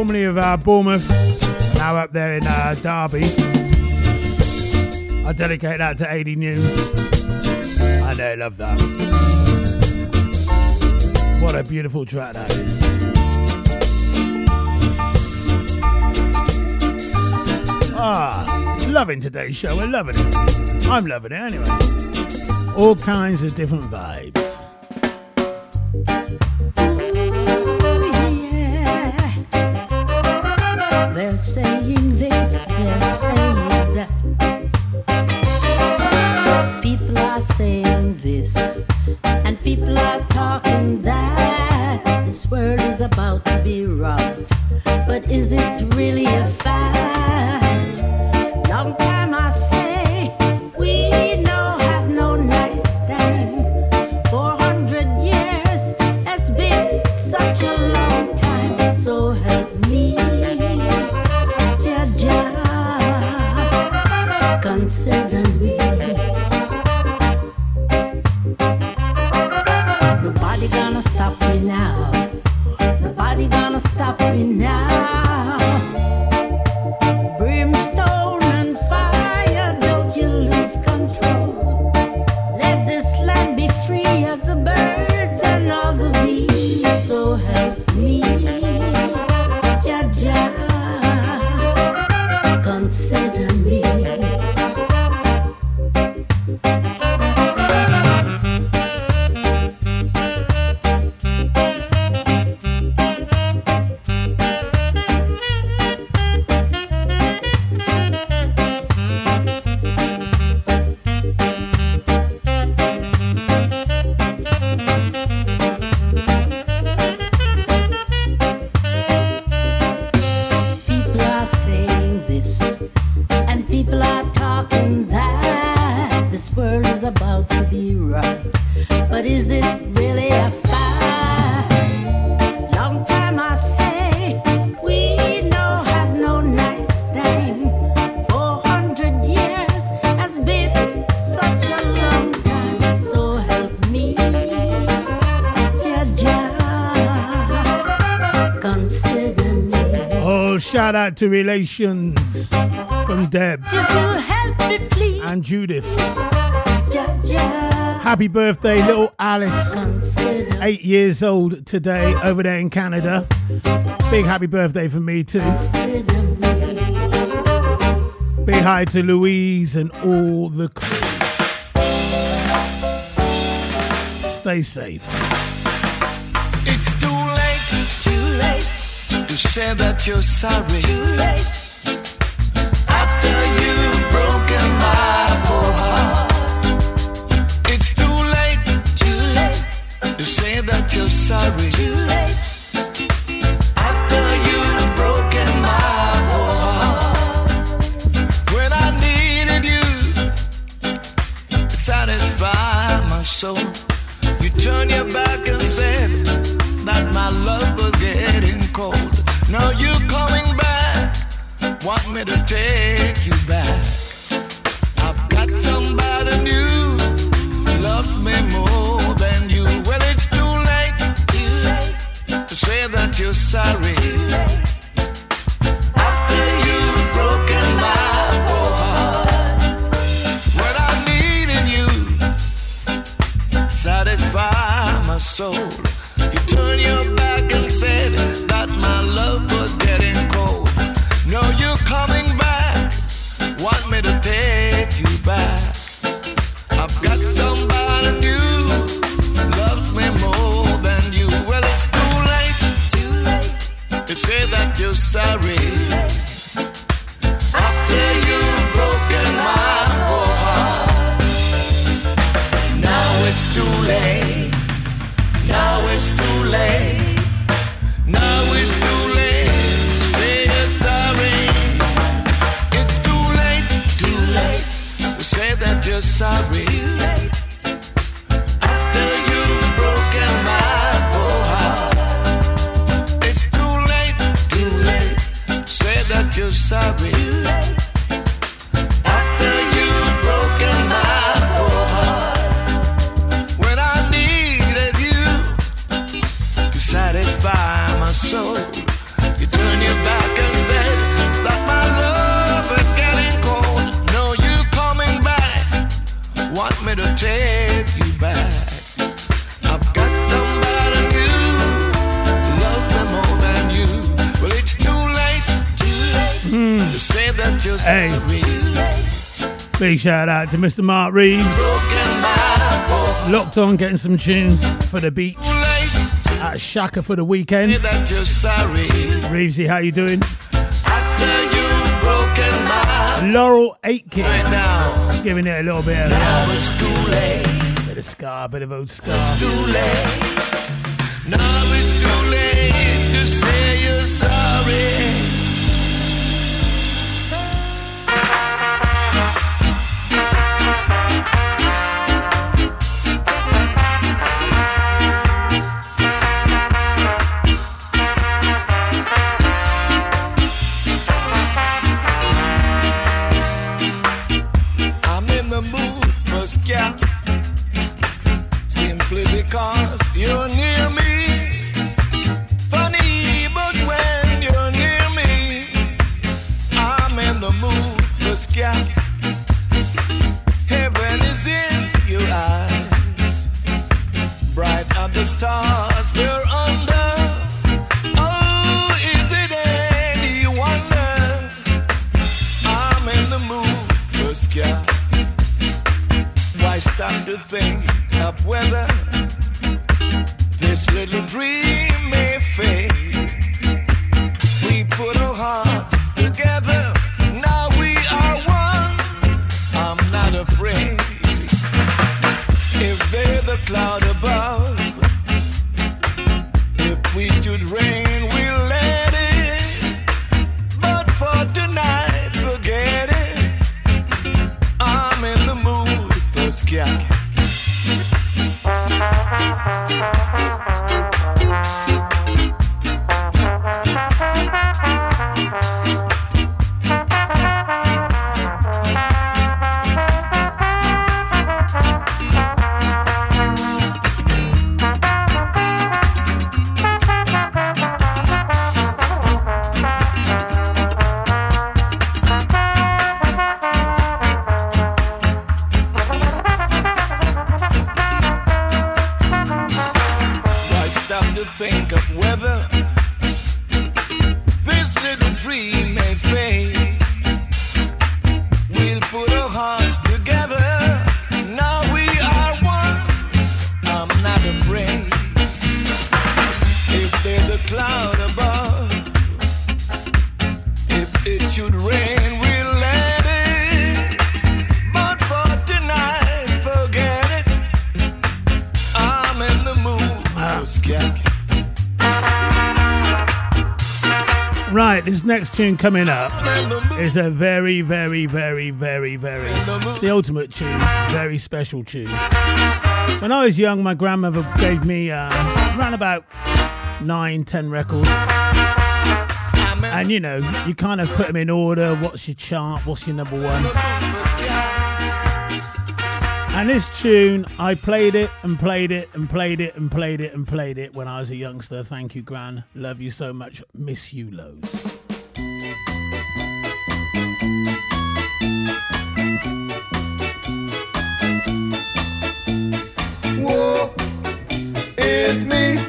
Formerly of uh, Bournemouth, now up there in uh, Derby. I dedicate that to 80 New. I know, love that. What a beautiful track that is. Ah, loving today's show. We're loving it. I'm loving it anyway. All kinds of different vibes. Shout out to relations from Deb help me, please. and Judith. Jaja. Happy birthday, little Alice. Eight years old today over there in Canada. Big happy birthday for me too. Big hi to Louise and all the crew. Stay safe. It's too late, too late to say that you're sorry. Too late. After you've broken my poor heart, it's too late, too late to say that you're sorry. Too late. After you've broken my poor heart, when I needed you to satisfy my soul. You turn your back and said that my love was getting cold. Now you're coming back, want me to take you back. I've got somebody new, loves me more than you. Well, it's too late, too late to say that you're sorry. After you've broken my heart, when I needed you satisfy my soul. You turn your back and said love was getting cold. No, you're coming back, want me to take you back. I've got somebody new, loves me more than you. Well, it's too late, too late to say that you're sorry. Sorry. Hey. Big shout out to Mr. Mark Reeves. Locked on getting some tunes for the beach at Shaka for the weekend. Reevesy, how you doing? Laurel Aitken right giving it a little bit of now uh, it's too late. Bit of ska, bit of old ska. It's too late. Now it's too late to say you're sorry. care. Simply because you're near me. tune coming up is a very, very, very, very, very, it's the ultimate tune, very special tune. When I was young, my grandmother gave me uh, around about nine, ten records. And you know, you kind of put them in order. What's your chart? What's your number one? And this tune, I played it and played it and played it and played it and played it when I was a youngster. Thank you, Gran. Love you so much. Miss you, loads. it's me.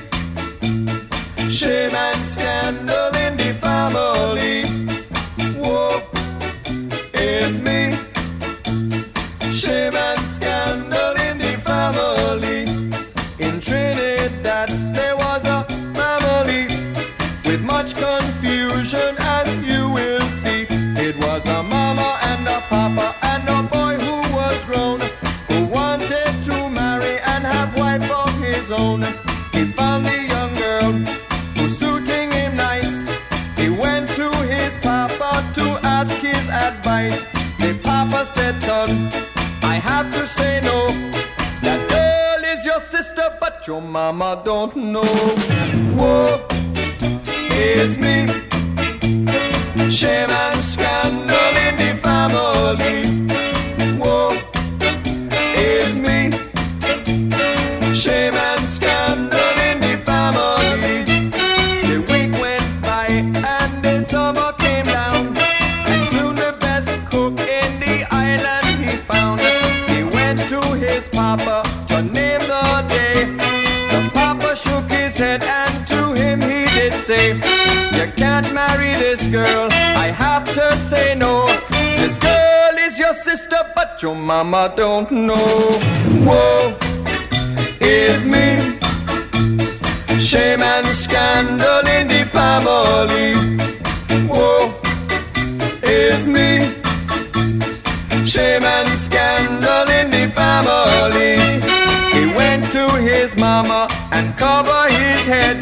his papa to name the day. The papa shook his head and to him he did say, You can't marry this girl, I have to say no. This girl is your sister, but your mama don't know. Whoa, is me, shame and scandal in the family. Whoa, is me, shame and scandal family. He went to his mama and covered his head.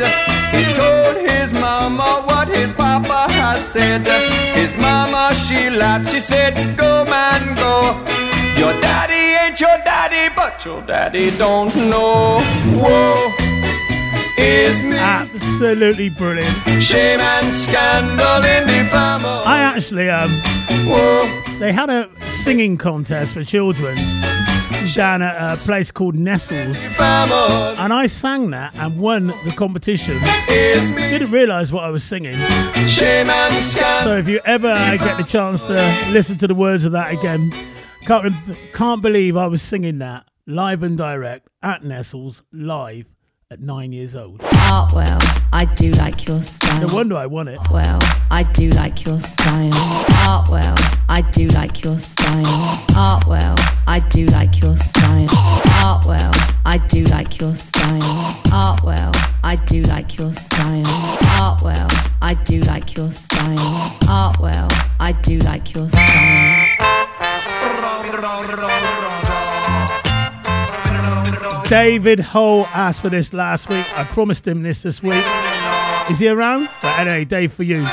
He told his mama what his papa has said. His mama, she laughed. She said, Go, man, go. Your daddy ain't your daddy, but your daddy don't know. Whoa, is me. Absolutely brilliant. Shame and scandal in the family. I actually um Whoa. they had a singing contest for children down at a place called Nestles. And I sang that and won the competition. Didn't realise what I was singing. So if you ever get the chance to listen to the words of that again, can't can't believe I was singing that live and direct at Nestles live at nine years old. Ah, well, I do like your style. No wonder I won it. Well, I do like your style. Ah, well, I do like your style. Ah, well, I do like your style. Ah, well, I do like your style. Ah, well, I do like your style. Ah, well, I do like your style. Ah, well, I do like your style. David Hull asked for this last week. I promised him this this week. Is he around? But anyway, Dave, for you.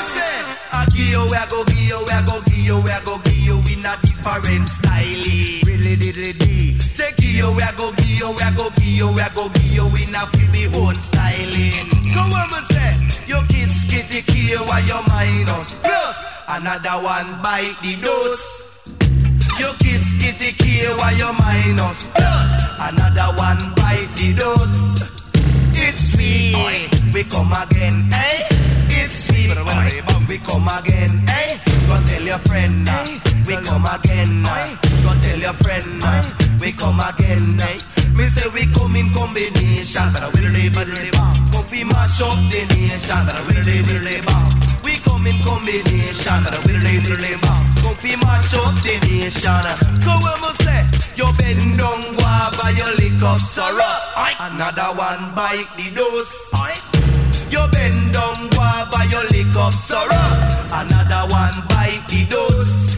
Minus another one bite the dose. You kiss kitty kill while you minus plus another one by the dose. It's me, we come again, eh? It's me, we come again, eh? Go tell your friend, uh, we come again, uh, go tell your friend, uh, we come again, eh? Me say we come in combination, but we really, but bang. Come fi mash up the nation, but we really, really bang. We come in combination, really, really bang. Come fi mash up the nation. Come on, me say, you bend down, guava, you lick up sorrow. Another one bite the dose. You bend down, guava, you lick up sorrow. Another one bite the dose.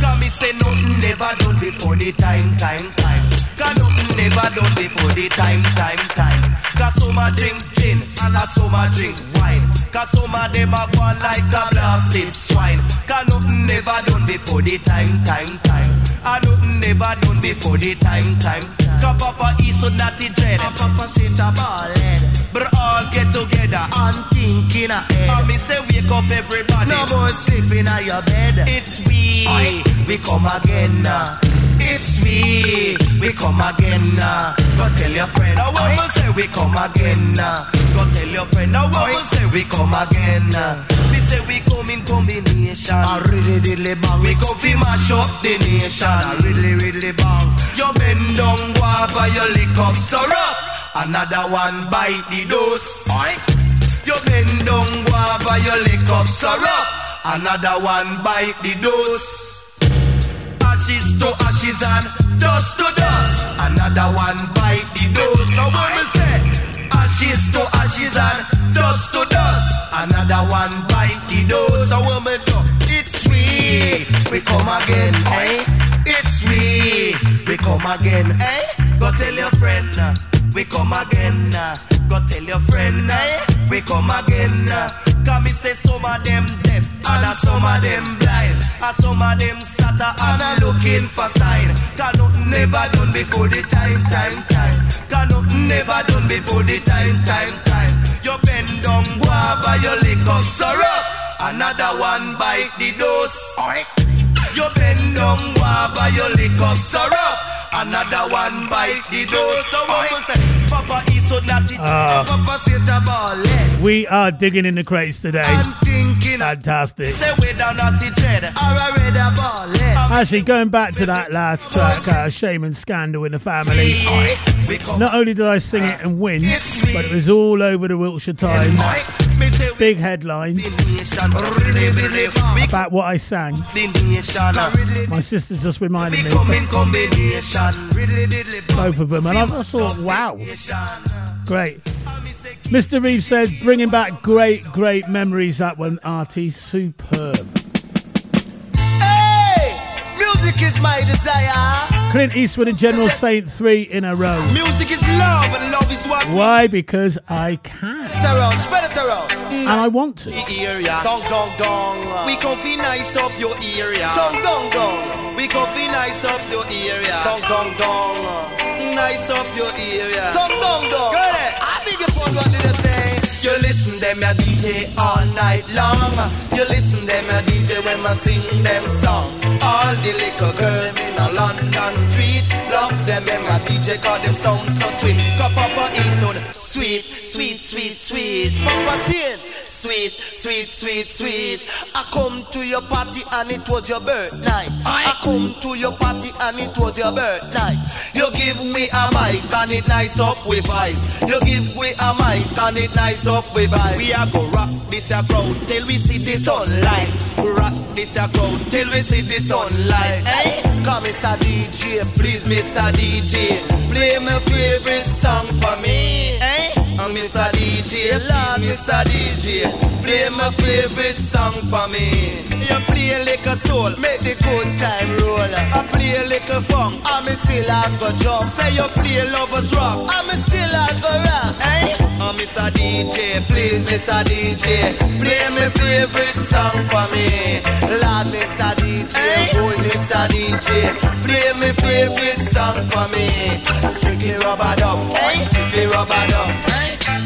Cause me say nothing never done before the time, time, time. Cause nothing never done before the time, time, time. Cause some a drink gin and a some a drink wine. Cause some of them a go like a blasted swine. Cause nothing never done before the time, time, time. And nothing never done before the time, time. Cause Papa is so naughty dread. And Papa sit a ball head. But all get together and think in a head. And me say wake up everybody. No more sleeping on your bed. It's we, we come again. now. It's we, we come again. now. Go tell your friend. I want to say we come again. now. Go tell your friend. I want to say we come again. now. We say we come in combination. I really, really bang. We come fi mash up the nation. I really, really bang. You bend down, guava, you lick up syrup. Another one bite the dose. You bend down, guava, you lick up syrup. Another one bite the dose. Ashes to ashes and dust to dust. Another one bite the dose. So when we say ashes to ashes and dust to dust. Another one bite the dose. So when we do, it's we, we come again, eh? It's we, we come again, eh? Go tell your friend, uh, we come again. uh, Go tell your friend, eh? We come again. Cause me say some of them deaf and a some of them blind. And some of them scatter and a looking for sign. Cause nothing never done before the time, time, time. Cause nothing never done before the time, time, time. You bend down guava, you lick up syrup. Another one bite the dose. You bend down guava, you lick up syrup. Another one bite the dose. So what we say? Papa is so naughty. Papa sit a ball. We are digging in the crates today. Fantastic. Say we down naughty dread. Or a red a ball head. Actually, going back to that last track, uh, Shame and Scandal in the Family. Not only did I sing it and win, but it was all over the Wiltshire Times. Big headline about what I sang. My sister just reminded me. Both of them, and I thought, wow, great. Mr. Reeves said, bringing back great, great memories. That one, Artie, superb. Hey, music is my desire. Clint Eastwood and General Saint three in a row. Music is love, and love is what Why? Because I can, Spread it around, spread it around. and I want to. area. Song dong dong. We come fi nice up your area. Song dong dong. We come fi nice up your area. Song dong dong. Nice up your area. Song dong dong. Go ahead. I beg your pardon. Listen them ya DJ all night long. You listen them ya DJ when I sing them song. All the little girls in a London street love them and my DJ call them sound so sweet. Cause Papa Eastwood sweet, sweet, sweet, sweet. Papa sing sweet, sweet, sweet, sweet. I come to your party and it was your birthday. I come to your party and it was your birthday. You give me a mic and it nice up with ice. You give me a mic and it nice up with ice. We are go rock this a crowd till we see the sunlight. Rock this a crowd till we see the sunlight. Hey, come Mr. DJ, please Mr. DJ, play my favorite song for me. I'm Mr. DJ, Lord Mr. DJ, play my favorite song for me. You play like a soul, make the good time roll. I play like a funk, I'm still a go jump. Say you play lovers rock, I'm still a go rock. Hey, oh, I'm Mr. DJ, please Mr. DJ, play my favorite song for me. Lord Mr. DJ, boy Mr. DJ, play my favorite song for me. Strictly rubber dub, strictly rubber dub.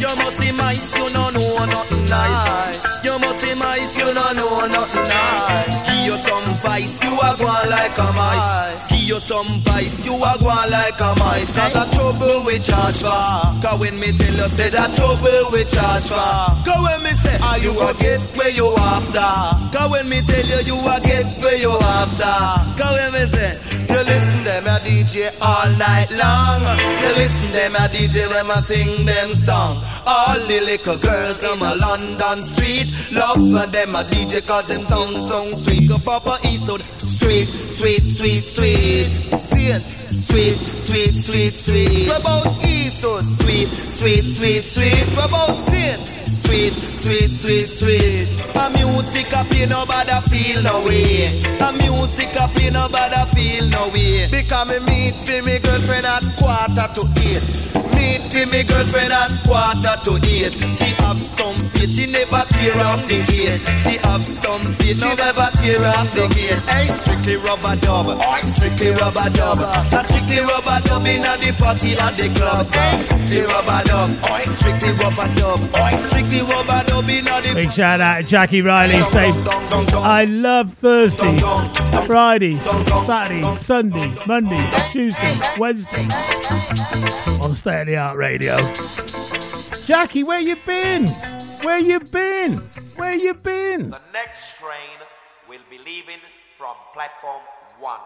You must see mice, you no know nothing nice. You must see mice, you no know nothing nice. Some vice, you are going like a mice. Give you some vice, you are going like a mice. Cause a trouble we charge for. Cause when me tell you, say that trouble we charge for. Cause when me say, are you a get where you after? Cause when me tell you, you a get where you after. Cause when me say, you listen them a DJ all night long. You listen them a DJ when I sing them song. All the little girls them a London street love when them a DJ cause them song song sweet. Go Papa Eastwood sweet sweet sweet sweet. See sweet sweet sweet sweet. What about Eastwood sweet sweet sweet sweet. What about sin? Sweet, sweet, sweet, sweet. A music a play nobody feel no way. A music a play nobody feel no way. Because me meet for me girlfriend at quarter to eight. Meet for me girlfriend at quarter to eight. She have some faith, she never tear off the gate. She have some faith, she never tear off the gate. Hey, strictly rubber dub. Hey, strictly rubber dub. A strictly rubber dub in the party and the club. Hey, strictly rubber dub. Hey, strictly rubber dub. Hey, strictly rubber dub in the Big shout out to Jackie Riley. Say, I love Thursdays, Fridays, Saturdays, Sundays, Monday, Tuesday, Wednesday on State of the Art Radio. Jackie, where you been? Where you been? Where you been? The next train will be leaving from platform one.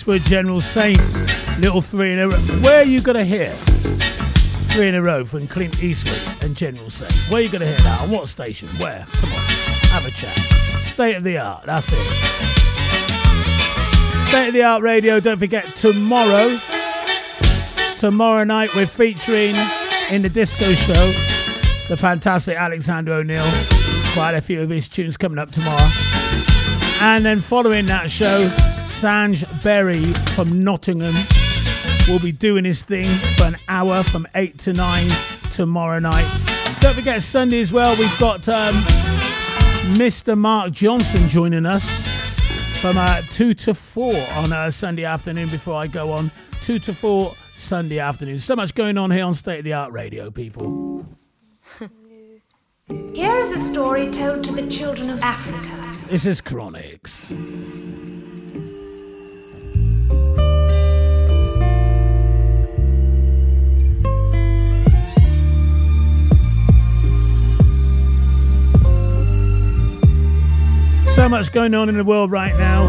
Eastwood, General Saint, little three in a row. Where are you gonna hear three in a row from Clint Eastwood and General Saint? Where are you gonna hear that? On what station? Where? Come on, have a chat. State of the art. That's it. State of the art radio. Don't forget tomorrow. Tomorrow night we're featuring in the disco show the fantastic Alexander O'Neal. Quite a few of his tunes coming up tomorrow. And then following that show, Sanj Berry from Nottingham will be doing his thing for an hour from 8 to 9 tomorrow night. Don't forget Sunday as well, we've got um, Mr. Mark Johnson joining us from uh, 2 to 4 on uh, Sunday afternoon before I go on. 2 to 4 Sunday afternoon. So much going on here on State of the Art Radio, people. Here is a story told to the children of Africa. This is Chronixx. So much going on in the world right now.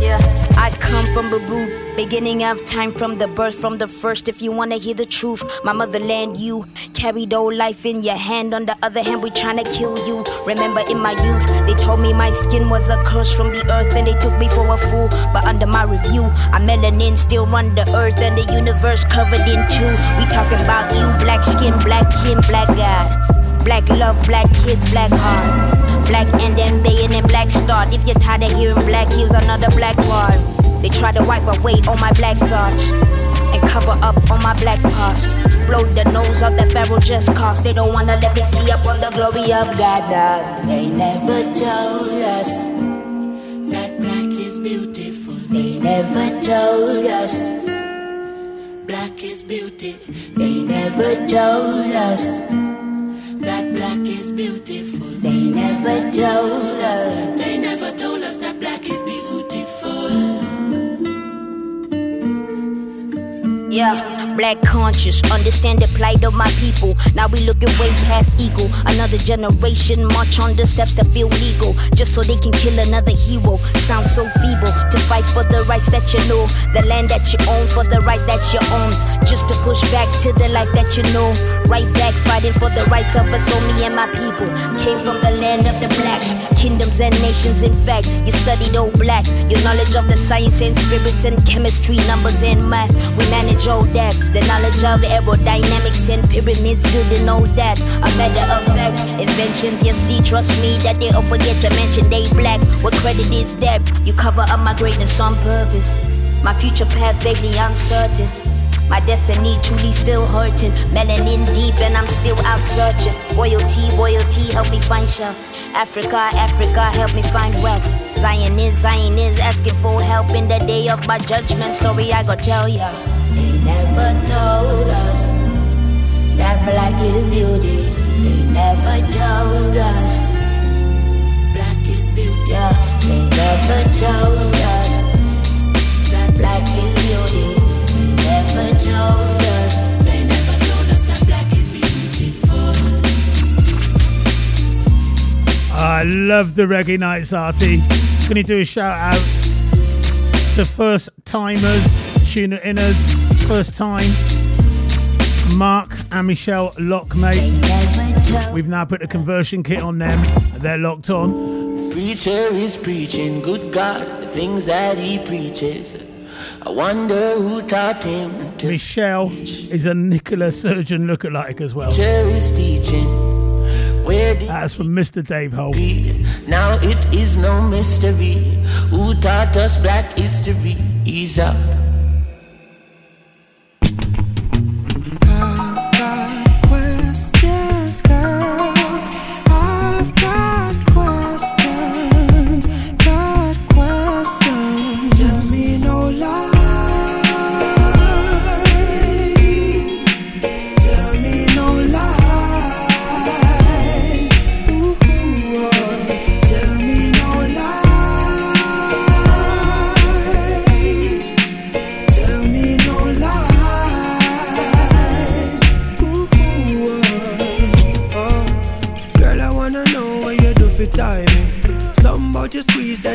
Yeah, I come from Babu, beginning of time from the birth, from the first. If you wanna hear the truth, my motherland, you carried old life in your hand. On the other hand, we tryna kill you. Remember in my youth, they told me my skin was a curse from the earth, and they took me for a fool. But under my review, I'm melanin, still run the earth and the universe covered in two. We talking about you, black skin, black kin, black God. Black love, black kids, black heart. Black and baying and black start. If you're tired of hearing black heels, another black part. They try to wipe away all my black thoughts and cover up on my black past. Blow the nose of the pharaoh just cause they don't wanna let me see up on the glory of God. They never told us that black is beautiful. They never told us black is beauty. They never told us that black is beautiful. They never told us. They never told us that Yeah, black conscious, understand the plight of my people. Now we looking way past ego. Another generation march on the steps that feel legal, just so they can kill another hero. Sounds so feeble to fight for the rights that you know, the land that you own, for the right that you own. Just to push back to the life that you know. Right back fighting for the rights of us, so me and my people came from the land of the blacks, kingdoms and nations. In fact, you studied old black, your knowledge of the science and spirits and chemistry, numbers and math. We manage all that, the knowledge of aerodynamics and pyramids, building know that. A matter of fact, inventions you see, trust me that they all forget to mention they black. What credit is that? You cover up my greatness on purpose. My future path vaguely uncertain. My destiny truly still hurting. Melanin deep and I'm still out searching. Royalty, royalty, help me find shelf. Africa, Africa, help me find wealth. Zion is, Zion is asking for help in the day of my judgment. Story I go tell ya. Never told us that black is beauty. They never told us black is beauty. They never told us that black is beauty. They never told us. I love the Reggae Nights, Artie. You do a shout out to first timers, tuner inners, first time, Mark and Michelle Lockmate. We've now put a conversion kit on them. They're locked on. Preacher is preaching, good God, the things that he preaches. I wonder who taught him to. Michelle is a Nicola Sturgeon lookalike as well. Preacher is teaching. Where did That's from Mr. Dave Holt. now it is no mystery who taught us black history. He's out.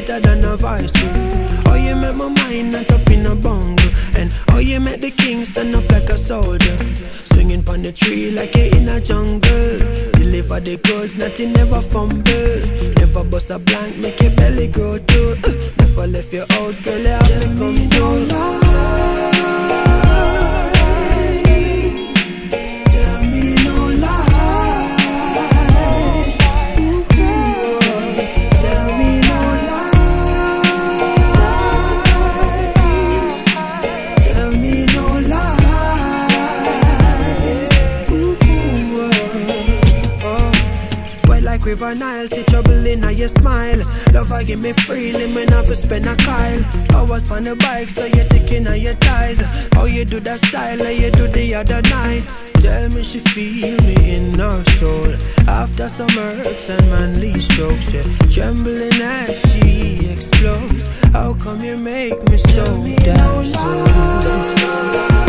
better than a vice Oh, you make my mind not up in a bungle, And oh, you make the king stand up like a soldier. Swinging pon the tree like you in a jungle. Deliver the goods, nothing never fumble. Never bust a blank, make your belly grow too. Uh, never left your out, girl, you have to come through. River Nile, see trouble in your smile. Love, I give me freely, man, I for spend a kyle. I was on the bike, so you're taking on your ties. How you do that style, how you do the other night. Tell me she feel me in her soul. After some herbs and manly strokes, yeah. Trembling as she explodes. How come you make me so damn Tell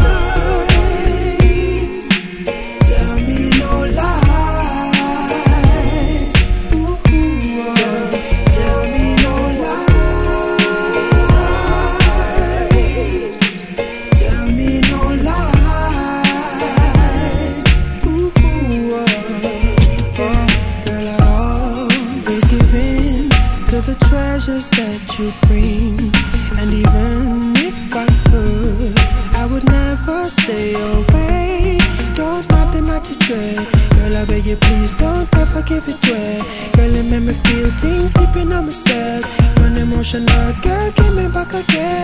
you, please don't ever give it away. Girl, it make me feel things sleeping on myself. One emotional girl, give me back again.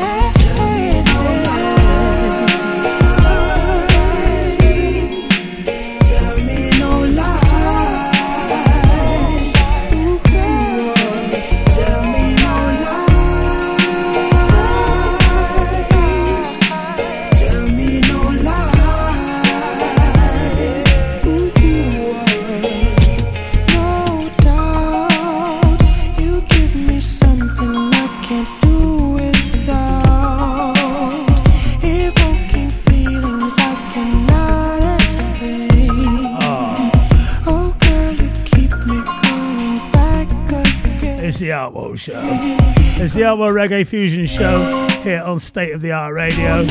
Artwell Reggae Fusion Show here on State of the Art Radio.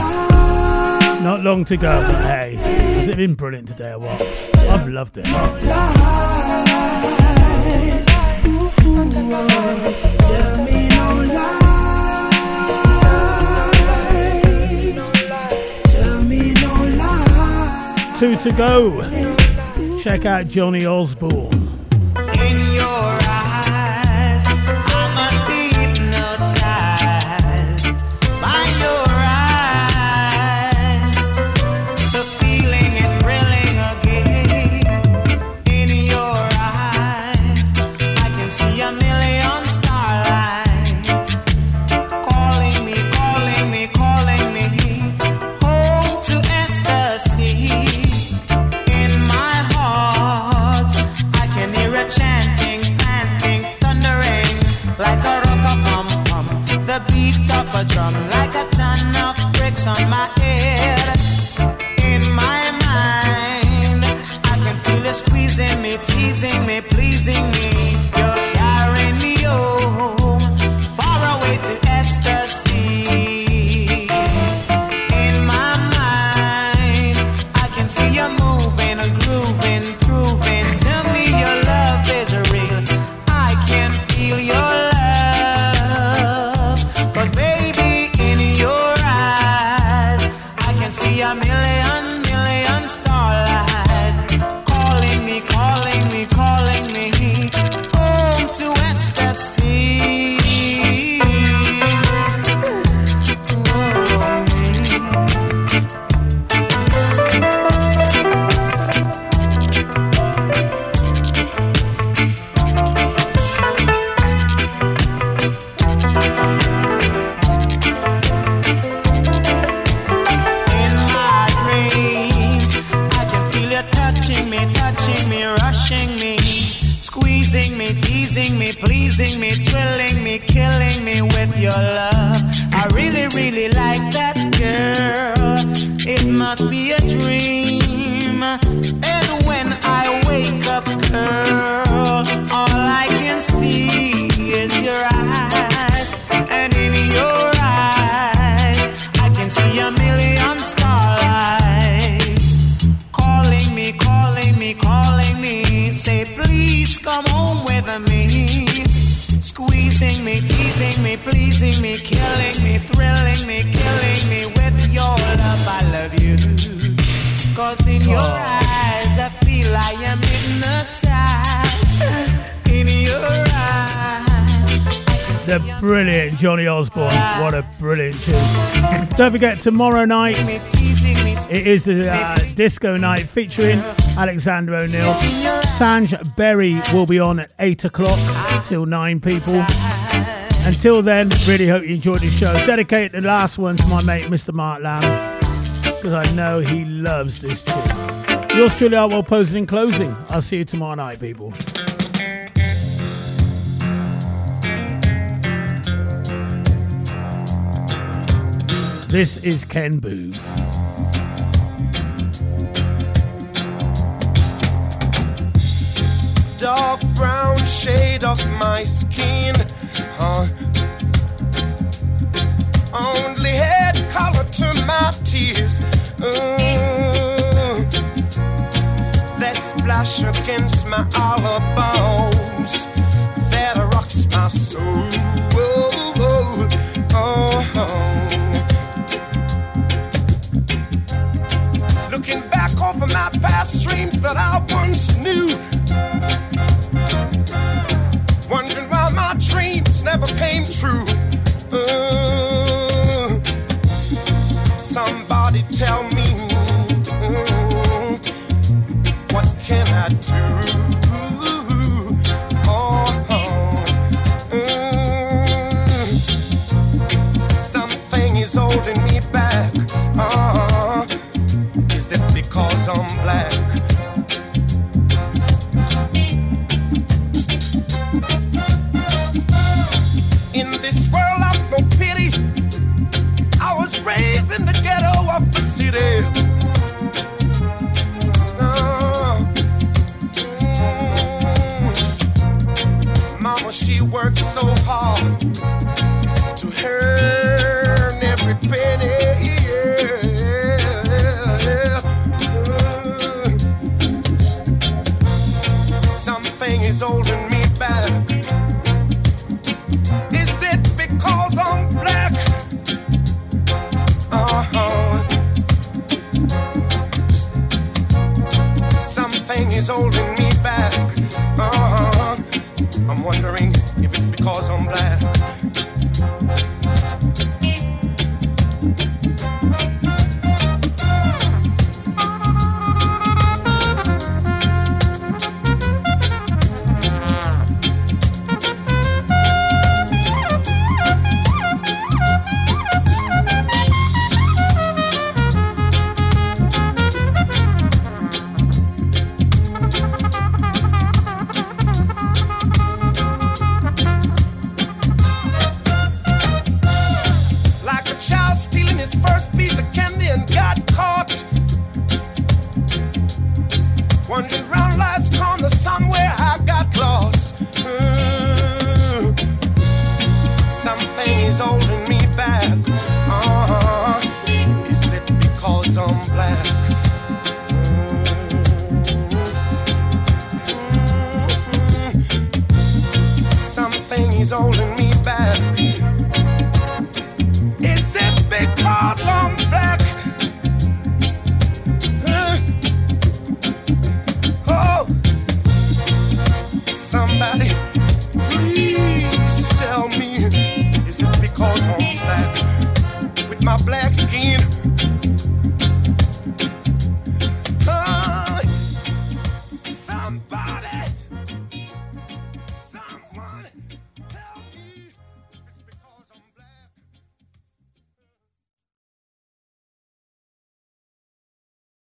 Not long to go, but hey, has it been brilliant today or what? I've loved it. Two to go. Check out Johnny Osborne. Don't forget, tomorrow night it is the uh, disco night featuring Alexander O'Neal. Sanj Berry will be on at 8 o'clock till 9 people. Until then, really hope you enjoyed the show. Dedicate the last one to my mate, Mr. Mark Lamb, because I know he loves this tune. Yours truly, I will pose in closing. I'll see you tomorrow night, people. This is Ken Boothe. dark brown shade of my skin. Huh? Only head color to my tears. Uh, that splash against my hollow bones. That rocks my soul. Oh, Looking past dreams that I once knew. Wondering why my dreams never came true.